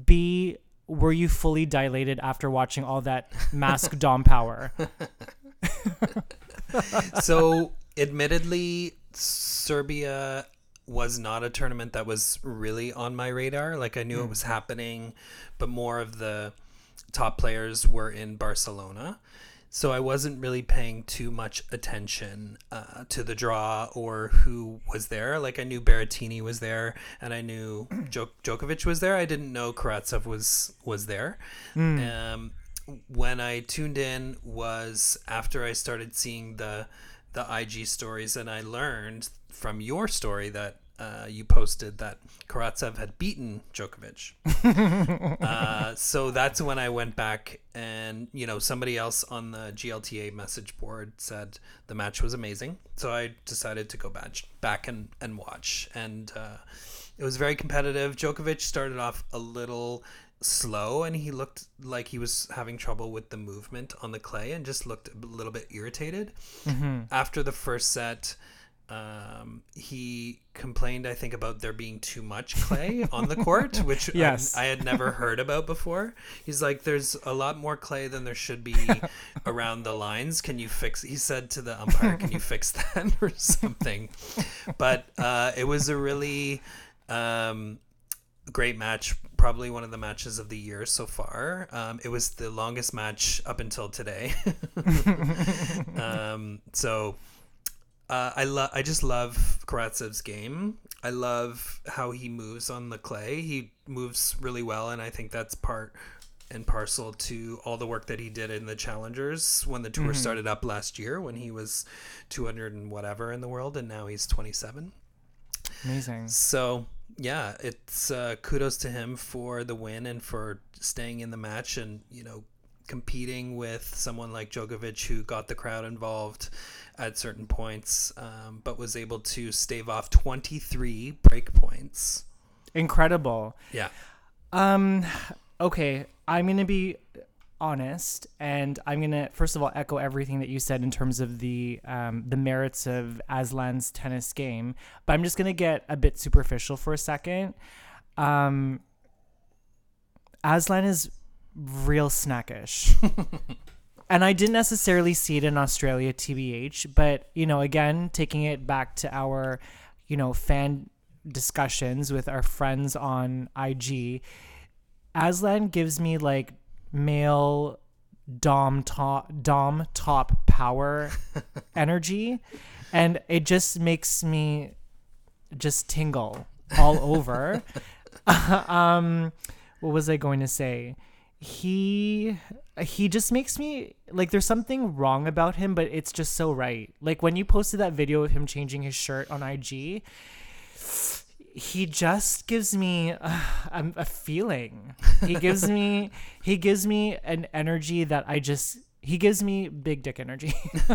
Speaker 1: B were you fully dilated after watching all that mask dom power?
Speaker 2: so, admittedly, Serbia was not a tournament that was really on my radar. Like I knew it was happening, but more of the top players were in Barcelona. So I wasn't really paying too much attention uh, to the draw or who was there. Like I knew Berrettini was there, and I knew Djok- Djokovic was there. I didn't know Karatsev was was there. Um, when I tuned in was after I started seeing the the IG stories, and I learned from your story that uh, you posted that Karatsev had beaten Djokovic. uh, so that's when I went back, and you know somebody else on the GLTA message board said the match was amazing. So I decided to go back back and and watch, and uh, it was very competitive. Djokovic started off a little slow and he looked like he was having trouble with the movement on the clay and just looked a little bit irritated. After the first set, um, he complained, I think, about there being too much clay on the court, which I-
Speaker 1: Yes.
Speaker 2: I, had never heard about before. He's like, there's a lot more clay than there should be around the lines. Can you fix? He said to the umpire, "Can you fix that or something?" But uh, it was a really um, great match. Probably one of the matches of the year so far. Um, it was the longest match up until today. um, so uh, I love. I just love Karatsev's game. I love how he moves on the clay. He moves really well, and I think that's part and parcel to all the work that he did in the challengers when the tour started up last year when he was 200 and whatever in the world and now he's 27
Speaker 1: Amazing.
Speaker 2: so yeah, it's uh, kudos to him for the win and for staying in the match and you know competing with someone like Djokovic who got the crowd involved at certain points, um, but was able to stave off 23 break points.
Speaker 1: Incredible.
Speaker 2: Yeah.
Speaker 1: Um, okay, I'm gonna be honest, and I'm gonna first of all echo everything that you said in terms of the um, the merits of Aslan's tennis game. But I'm just gonna get a bit superficial for a second. Um, Aslan is real snackish. and I didn't necessarily see it in Australia, TBH, but you know, again, taking it back to our, you know, fan discussions with our friends on IG, Aslan gives me like male dom top dom top power energy and it just makes me just tingle all over um what was i going to say he he just makes me like there's something wrong about him but it's just so right like when you posted that video of him changing his shirt on ig he just gives me uh, a, a feeling he gives me he gives me an energy that i just he gives me big dick energy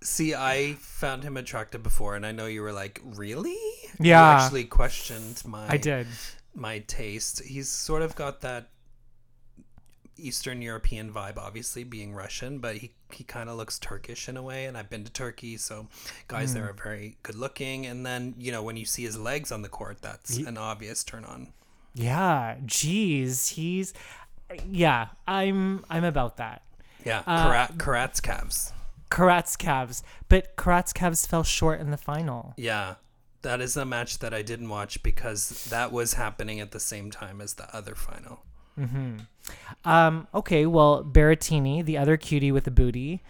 Speaker 2: See, I found him attractive before, and I know you were like, "Really?"
Speaker 1: Yeah.
Speaker 2: You actually questioned my
Speaker 1: i did
Speaker 2: my taste. He's sort of got that Eastern European vibe, obviously being Russian, but he he kind of looks Turkish in a way. And I've been to Turkey, so guys there are very good looking. And then you know when you see his legs on the court, that's an obvious turn on.
Speaker 1: yeah jeez he's yeah i'm i'm about that
Speaker 2: Yeah,
Speaker 1: Uh,
Speaker 2: Karat, Karat's calves.
Speaker 1: Karat's Cavs, but Karat's Cavs fell short in the final.
Speaker 2: Yeah, that is a match that I didn't watch because that was happening at the same time as the other final.
Speaker 1: Um, okay, well, Berrettini, the other cutie with the booty,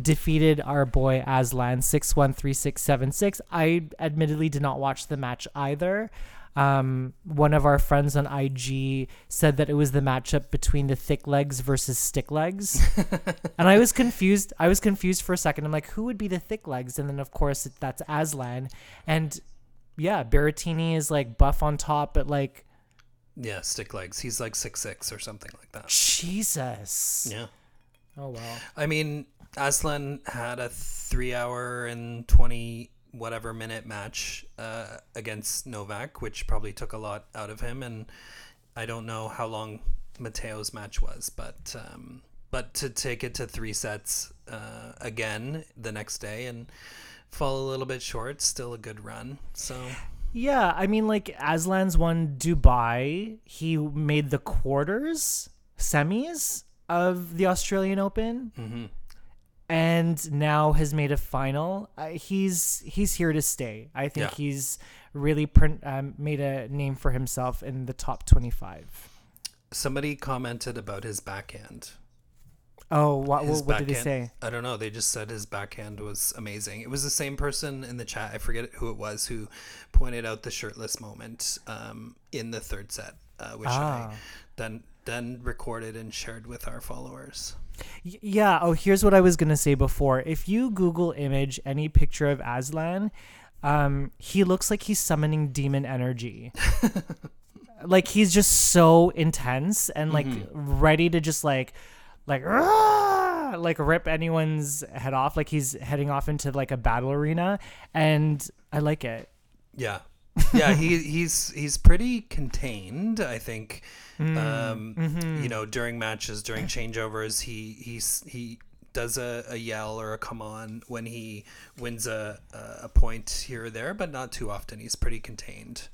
Speaker 1: defeated our boy Aslan 6 1 3 6 7 6. I admittedly did not watch the match either. Um, one of our friends on IG said that it was the matchup between the thick legs versus stick legs. and I was confused. I was confused for a second. I'm like, who would be the thick legs? And then, of course, that's Aslan. And yeah, Berrettini is like buff on top, but like
Speaker 2: Yeah, stick legs. He's like six six or something like that.
Speaker 1: Jesus.
Speaker 2: Yeah.
Speaker 1: Oh wow.
Speaker 2: I mean, Aslan had a three hour and 20 whatever minute match uh, against Novak, which probably took a lot out of him. And I don't know how long Matteo's match was, but um, but to take it to three sets uh, again the next day and fall a little bit short, still a good run. So
Speaker 1: Yeah, I mean, like Aslan's won Dubai. He made the quarters, semis of the Australian Open,
Speaker 2: mhm.
Speaker 1: And now has made a final. Uh, he's he's here to stay. I think
Speaker 2: Yeah.
Speaker 1: he's really um, made a name for himself in the top twenty-five.
Speaker 2: somebody commented about his backhand.
Speaker 1: Oh, what, what, what did he say?
Speaker 2: I don't know. They just said his backhand was amazing. It was the same person in the chat. I forget who it was who pointed out the shirtless moment um, in the third set, uh, which
Speaker 1: Ah.
Speaker 2: I then then recorded and shared with our followers.
Speaker 1: Yeah. Oh, here's what I was gonna say before. If you Google image any picture of Aslan, um, he looks like he's summoning demon energy. like he's just so intense and like ready to just like, like, like rip anyone's head off. Like he's heading off into like a battle arena, and I like it.
Speaker 2: Yeah, yeah. he he's he's pretty contained. I think. Um, You know, during matches, during changeovers, he he's he does a, a yell or a come on when he wins a, a point here or there, but not too often. He's pretty contained.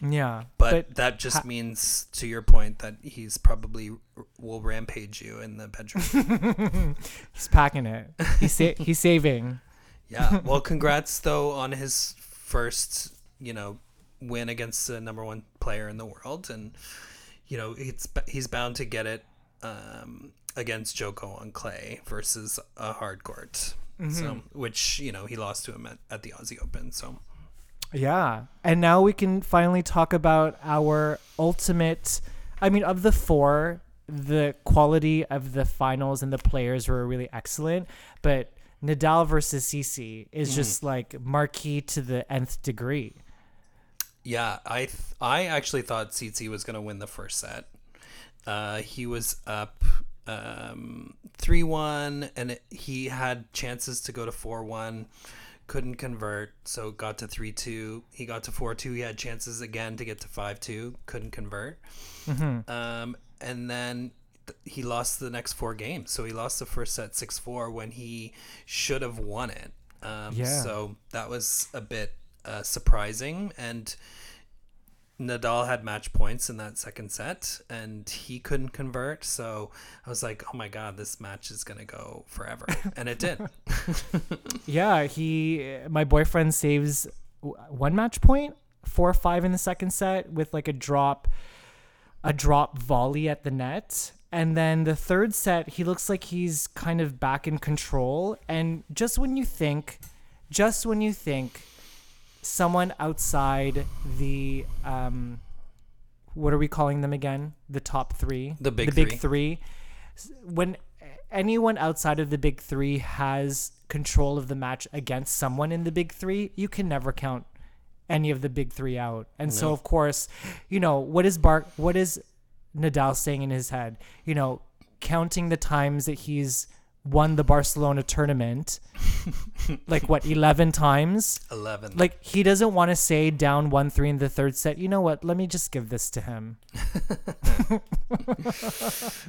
Speaker 1: Yeah.
Speaker 2: But, that just means, to your point, that he's probably r- will rampage you in the bedroom.
Speaker 1: he's packing it. He's sa- he's saving.
Speaker 2: yeah. Well, congrats though on his first, you know, win against the number one player in the world, and you know it's he's bound to get it um, against Djoko on clay versus a hard court. So, which you know he lost to him at, at the Aussie Open. So,
Speaker 1: Yeah. And now we can finally talk about our ultimate I mean of the four, the quality of the finals and the players were really excellent, but Nadal versus Tsitsi is just like marquee to the nth degree.
Speaker 2: Yeah, I th- I actually thought Tsitsi was going to win the first set. Uh, he was up um, three one, and it, he had chances to go to four one, couldn't convert, so got to three two. He got to four two. He had chances again to get to five two, couldn't convert. Um, and then he lost the next four games. So he lost the first set six four when he should have won it. Um,
Speaker 1: Yeah.
Speaker 2: So that was a bit uh, surprising. And Nadal had match points in that second set, and he couldn't convert. So I was like, "Oh my god, this match is gonna go forever," and it did.
Speaker 1: Yeah, he my boyfriend saves one match point, four or five in the second set with like a drop a drop volley at the net. And then the third set, he looks like he's kind of back in control. And just when you think, just when you think someone outside the, um, what are we calling them again? The top three?
Speaker 2: The big
Speaker 1: the big
Speaker 2: three.
Speaker 1: three. When anyone outside of the big three has control of the match against someone in the big three, you can never count any of the big three out. And so of course, you know, what is Bar what is Nadal saying in his head? You know, counting the times that he's won the Barcelona tournament, like what, eleven times?
Speaker 2: Eleven.
Speaker 1: Like he doesn't want to say down one three in the third set. You know what? Let me just give this to him.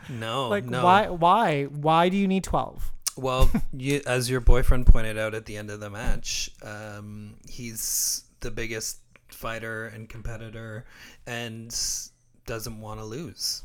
Speaker 2: no,
Speaker 1: Like
Speaker 2: no.
Speaker 1: why why why do you need twelve?
Speaker 2: Well, you, as your boyfriend pointed out at the end of the match, um, he's the biggest fighter and competitor, and doesn't want to lose.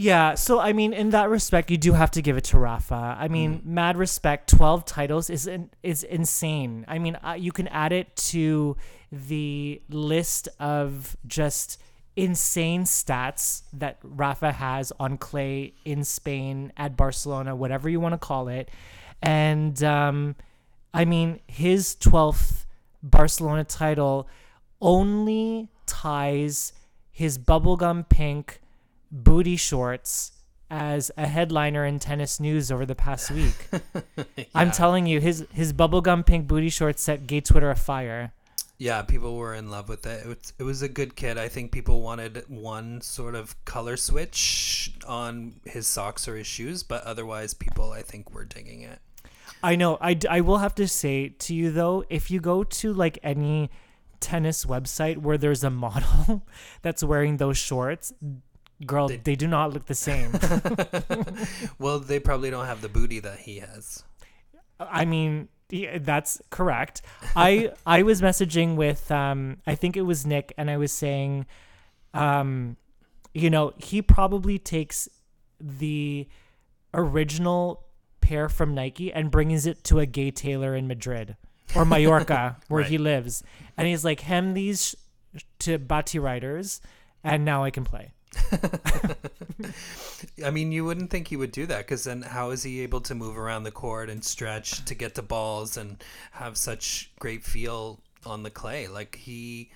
Speaker 1: Yeah, so I mean, in that respect, you do have to give it to Rafa. I mean, mad respect. Twelve titles is in, is insane. I mean, uh, you can add it to the list of just insane stats that Rafa has on clay in Spain at Barcelona, whatever you want to call it, and um, I mean, his twelfth Barcelona title only ties his bubblegum pink booty shorts as a headliner in tennis news over the past week. I'm telling you, his his bubblegum pink booty shorts set gay Twitter afire.
Speaker 2: Yeah, people were in love with it. It was, it was a good kid. I think people wanted one sort of color switch on his socks or his shoes, but otherwise, people I think were digging it.
Speaker 1: I know. I, I will have to say to you though, if you go to like any tennis website where there's a model that's wearing those shorts, girl, they, do not look the same.
Speaker 2: Well, they probably don't have the booty that he has.
Speaker 1: I mean, yeah, that's correct. I I was messaging with um I think it was Nick and I was saying um you know, he probably takes the original pair from Nike and brings it to a gay tailor in Madrid or Mallorca where he lives. And he's like, hem these to Bati riders and now I can play.
Speaker 2: I mean, you wouldn't think he would do that because then how is he able to move around the court and stretch to get to balls and have such great feel on the clay? Like he,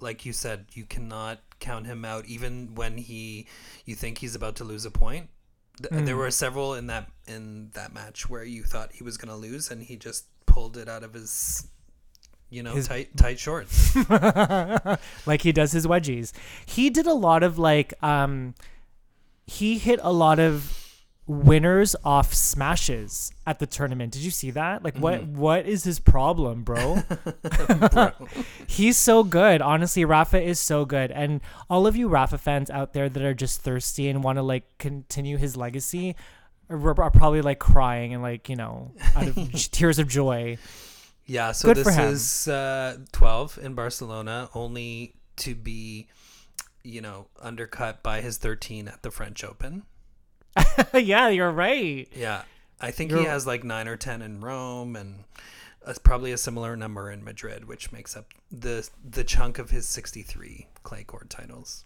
Speaker 2: like you said, you cannot count him out even when he, you think he's about to lose a point. Th- hmm. There were several in that in that match where you thought he was going to lose and he just pulled it out of his, you know,
Speaker 1: His-
Speaker 2: tight tight shorts.
Speaker 1: like he does his wedgies. He did a lot of like um he hit a lot of winners off smashes at the tournament. Did you see that? Like what what is his problem, bro? He's so good. Honestly, Rafa is so good. And all of you Rafa fans out there that are just thirsty and want to like continue his legacy are, are probably like crying and like, you know, out of tears of joy.
Speaker 2: Yeah, so
Speaker 1: Good
Speaker 2: this is uh, 12 in Barcelona, only to be, you know, undercut by his 13 at the French Open.
Speaker 1: yeah, you're right.
Speaker 2: Yeah, I think he
Speaker 1: You're-
Speaker 2: has like 9 or 10 in Rome and uh, probably a similar number in Madrid, which makes up the the chunk of his 63 clay court titles.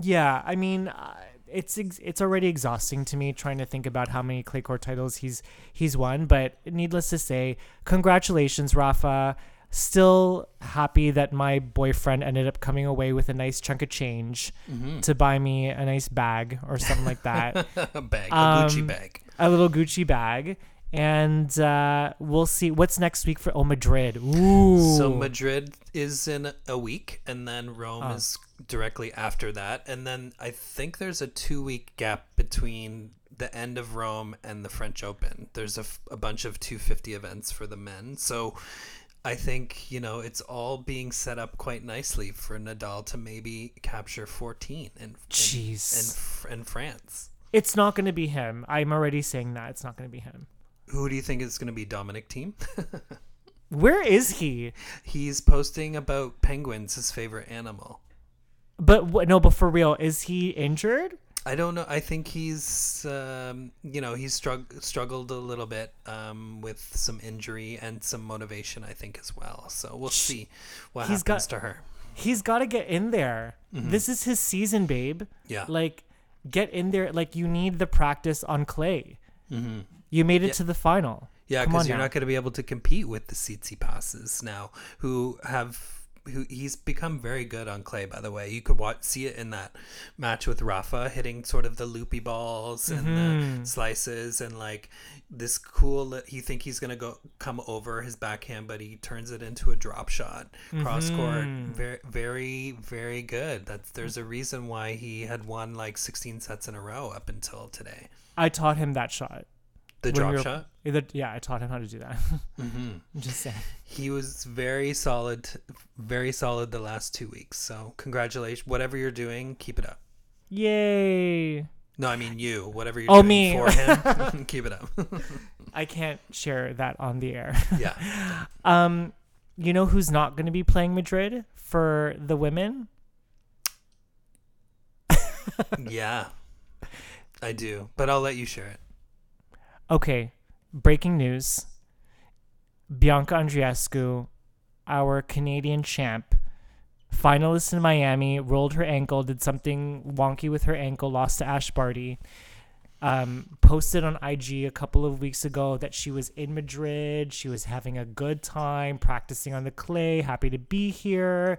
Speaker 1: Yeah, I mean, uh, it's ex- it's already exhausting to me trying to think about how many clay court titles he's he's won. But needless to say, congratulations, Rafa. Still happy that my boyfriend ended up coming away with a nice chunk of change to buy me a nice bag or something like that,
Speaker 2: a bag, a Gucci
Speaker 1: Um,
Speaker 2: bag.
Speaker 1: a little Gucci bag. And uh, we'll see what's next week for oh Madrid. Ooh,
Speaker 2: So Madrid is in a week, and then Rome
Speaker 1: Oh.
Speaker 2: is directly after that, and then I think there's a two week gap between the end of Rome and the French Open. There's a, f- a bunch of 250 events for the men, so I think you know it's all being set up quite nicely for Nadal to maybe capture 14 and in,
Speaker 1: Jeez.
Speaker 2: in, Fr- in France.
Speaker 1: it's not going to be him. I'm already saying that it's not going to be him.
Speaker 2: Who do you think is going to be Dominic Thiem?
Speaker 1: Where is he?
Speaker 2: He's posting about penguins, his favorite animal.
Speaker 1: But no, but for real, is he injured?
Speaker 2: I don't know. I think he's, um, you know, he's strugg- struggled a little bit um, with some injury and some motivation, I think, as well. So we'll see what
Speaker 1: He's
Speaker 2: happens
Speaker 1: got-
Speaker 2: to her.
Speaker 1: He's got to get in there. This is his season, babe.
Speaker 2: Mm-hmm. Yeah.
Speaker 1: Like, get in there. Like, you need the practice on clay. You made it to the final.
Speaker 2: Mm-hmm. Yeah, because you're
Speaker 1: now.
Speaker 2: not going to be able to compete with the Tsitsipases now, who have. Who he's become very good on clay, by the way. You could watch, see it in that match with Rafa, hitting sort of the loopy balls and
Speaker 1: Mm-hmm.
Speaker 2: the slices, and like this cool. You think he's gonna go come over his backhand, but he turns it into a drop shot, cross court.
Speaker 1: Mm-hmm.
Speaker 2: Very, very, very good. That's there's a reason why he had won like 16 sets in a row up until today.
Speaker 1: I taught him that shot.
Speaker 2: The
Speaker 1: when
Speaker 2: drop
Speaker 1: we
Speaker 2: shot.
Speaker 1: Either, yeah, I taught him how to do that.
Speaker 2: Mm-hmm.
Speaker 1: I'm just saying.
Speaker 2: He was very solid, very solid the last two weeks. So congratulations, whatever you're doing, keep it up.
Speaker 1: Yay.
Speaker 2: No, I mean you. Whatever you're
Speaker 1: Oh,
Speaker 2: doing
Speaker 1: me.
Speaker 2: for him, keep it up.
Speaker 1: I can't share that on the air.
Speaker 2: yeah,
Speaker 1: Um, you know who's not going to be playing Madrid for the women?
Speaker 2: yeah, I do. But I'll let you share it.
Speaker 1: Okay, breaking news. Bianca Andreescu, our Canadian champ, finalist in Miami, rolled her ankle, did something wonky with her ankle, lost to Ash Barty. Um, posted on IG a couple of weeks ago that she was in Madrid. She was having a good time practicing on the clay, happy to be here.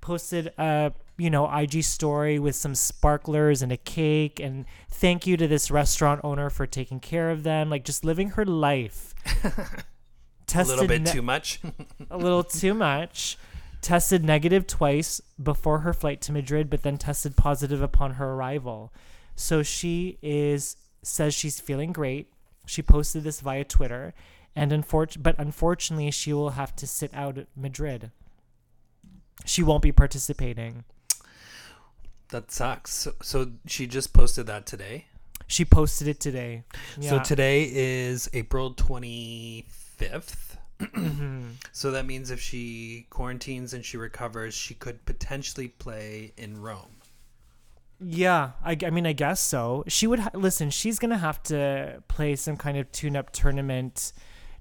Speaker 1: Posted a you know IG story with some sparklers and a cake, and thank you to this restaurant owner for taking care of them, like just living her life.
Speaker 2: A
Speaker 1: Tested
Speaker 2: little bit
Speaker 1: ne-
Speaker 2: too much.
Speaker 1: a little too much. tested negative twice before her flight to Madrid, but then tested positive upon her arrival. So she is says she's feeling great. She posted this via Twitter, and unfor- but unfortunately, she will have to sit out at Madrid. She won't be participating.
Speaker 2: That sucks. So, so she just posted that today.
Speaker 1: She posted it today.
Speaker 2: So today is April 25th.
Speaker 1: Mm-hmm.
Speaker 2: So that means if she quarantines and she recovers, she could potentially play in Rome.
Speaker 1: Yeah, I, I mean, I guess so. She would ha- listen. She's gonna have to play some kind of tune-up tournament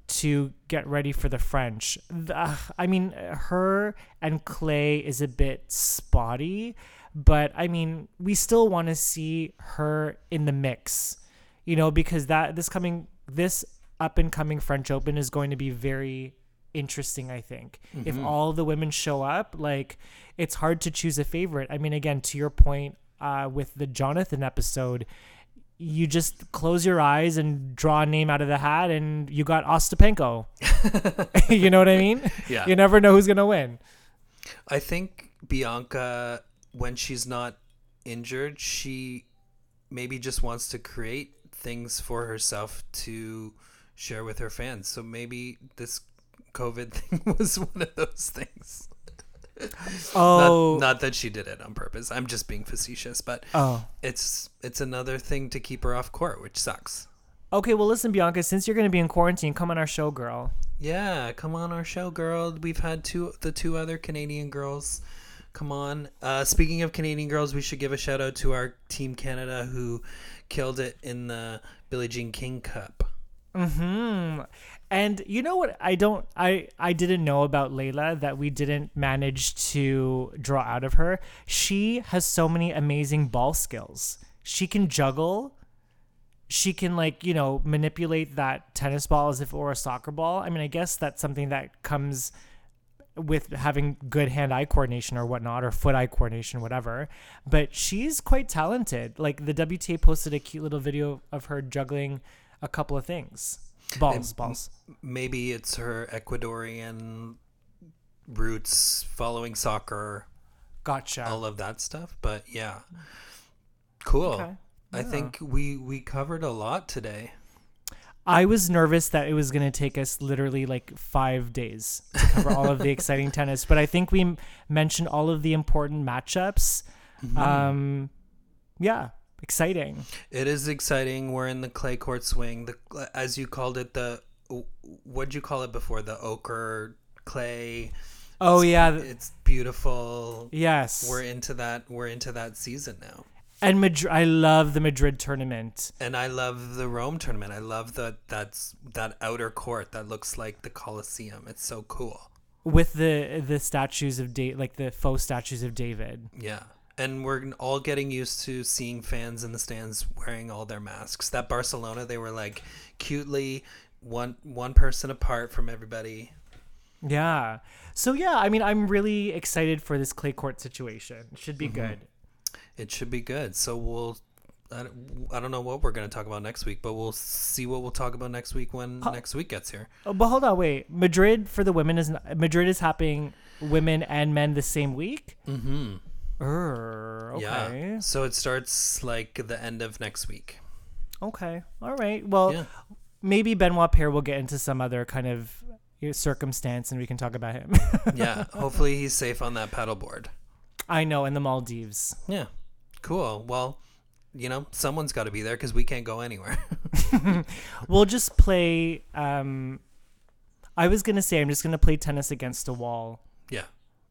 Speaker 1: to get ready for the French. The- I mean, her and Clay is a bit spotty, but I mean, we still want to see her in the mix, you know, because that this coming this up and coming French Open is going to be very interesting. I think if all the women show up, like it's hard to choose a favorite. I mean, again, to your point uh, with the Jonathan episode, you just close your eyes and draw a name out of the hat, and you got Ostapenko. you know what I mean?
Speaker 2: Yeah.
Speaker 1: You never know who's gonna win.
Speaker 2: I think Bianca, when she's not injured, she maybe just wants to create things for herself to share with her fans. So maybe this COVID thing was one of those things.
Speaker 1: Oh,
Speaker 2: Not, not that she did it on purpose. I'm just being facetious, but
Speaker 1: oh.
Speaker 2: it's it's another thing to keep her off court, which sucks.
Speaker 1: Okay, well, listen, Bianca. Since you're gonna be in quarantine, come on our show, girl.
Speaker 2: Yeah, come on our show, girl. We've had two the two other Canadian girls. Come on. Uh, speaking of Canadian girls, we should give a shout out to our team Canada who killed it in the Billie Jean King Cup.
Speaker 1: Hmm. And you know what? I don't. I I didn't know about Layla that we didn't manage to draw out of her. She has so many amazing ball skills. She can juggle. She can like you know manipulate that tennis ball as if it were a soccer ball. I mean, I guess that's something that comes with having good hand-eye coordination or whatnot, or foot-eye coordination, whatever. But she's quite talented. Like the WTA posted a cute little video of her juggling a couple of things. Balls, balls.
Speaker 2: Maybe it's her Ecuadorian roots following soccer,
Speaker 1: Gotcha.
Speaker 2: all of that stuff. But yeah. Cool.
Speaker 1: Okay.
Speaker 2: I think we we covered a lot today.
Speaker 1: I was nervous that it was going to take us literally like five days to cover all of the exciting tennis, but I think we m- mentioned all of the important matchups. Um, yeah, exciting.
Speaker 2: It is exciting. We're in the clay court swing. The as you called it, the what'd you call it before? The ochre clay.
Speaker 1: Oh yeah,
Speaker 2: It's beautiful.
Speaker 1: yes.
Speaker 2: We're into that. We're into that season now.
Speaker 1: and Madrid. I love the Madrid tournament.
Speaker 2: And I love the Rome tournament. I love that that's that outer court that looks like the Colosseum. It's so cool.
Speaker 1: with the the statues of da- like the faux statues of David.
Speaker 2: Yeah. And we're all getting used to seeing fans in the stands wearing all their masks. That Barcelona, they were like cutely one one person apart from everybody.
Speaker 1: Yeah. So yeah, I mean, I'm really excited for this clay court situation. It should be good.
Speaker 2: It should be good. So we'll. I don't, I don't know what we're going to talk about next week, but we'll see what we'll talk about next week when next week gets here.
Speaker 1: Oh, but hold on, wait. Madrid for the women is not, Madrid is happening women and men the same week.
Speaker 2: Mm-hmm.
Speaker 1: Okay.
Speaker 2: Yeah. So it starts like the end of next week.
Speaker 1: Okay. All right. Well,
Speaker 2: Yeah.
Speaker 1: maybe Benoit Paire will get into some other kind of circumstance and we can talk about him.
Speaker 2: Yeah. Hopefully he's safe on that paddleboard.
Speaker 1: I know in the Maldives.
Speaker 2: Yeah. Cool. Well, you know, someone's got to be there because we can't go anywhere.
Speaker 1: We'll just play. Um, I was gonna say I'm just gonna play tennis against a wall.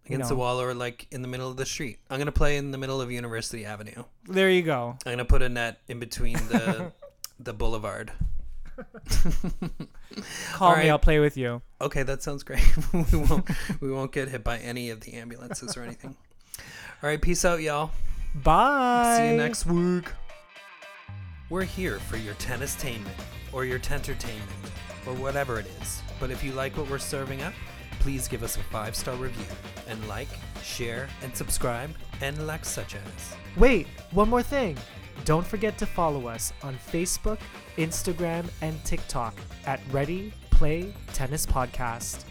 Speaker 2: Against the wall or like in the middle of the street. I'm to play in the middle of University Avenue.
Speaker 1: There you go.
Speaker 2: I'm to put a net in between the the boulevard.
Speaker 1: Call
Speaker 2: All
Speaker 1: me.
Speaker 2: right.
Speaker 1: I'll play with you.
Speaker 2: Okay, that sounds great. we won't we won't get hit by any of the ambulances or anything. All right, peace out, y'all.
Speaker 1: Bye.
Speaker 2: See you next week. We're here for your tennistainment or your tentertainment or whatever it is. But if you like what we're serving up, please give us a five star review and like, share, and subscribe, and like such as.
Speaker 1: Wait, one more thing. Don't forget to follow us on Facebook, Instagram, and TikTok at Ready Play Tennis Podcast.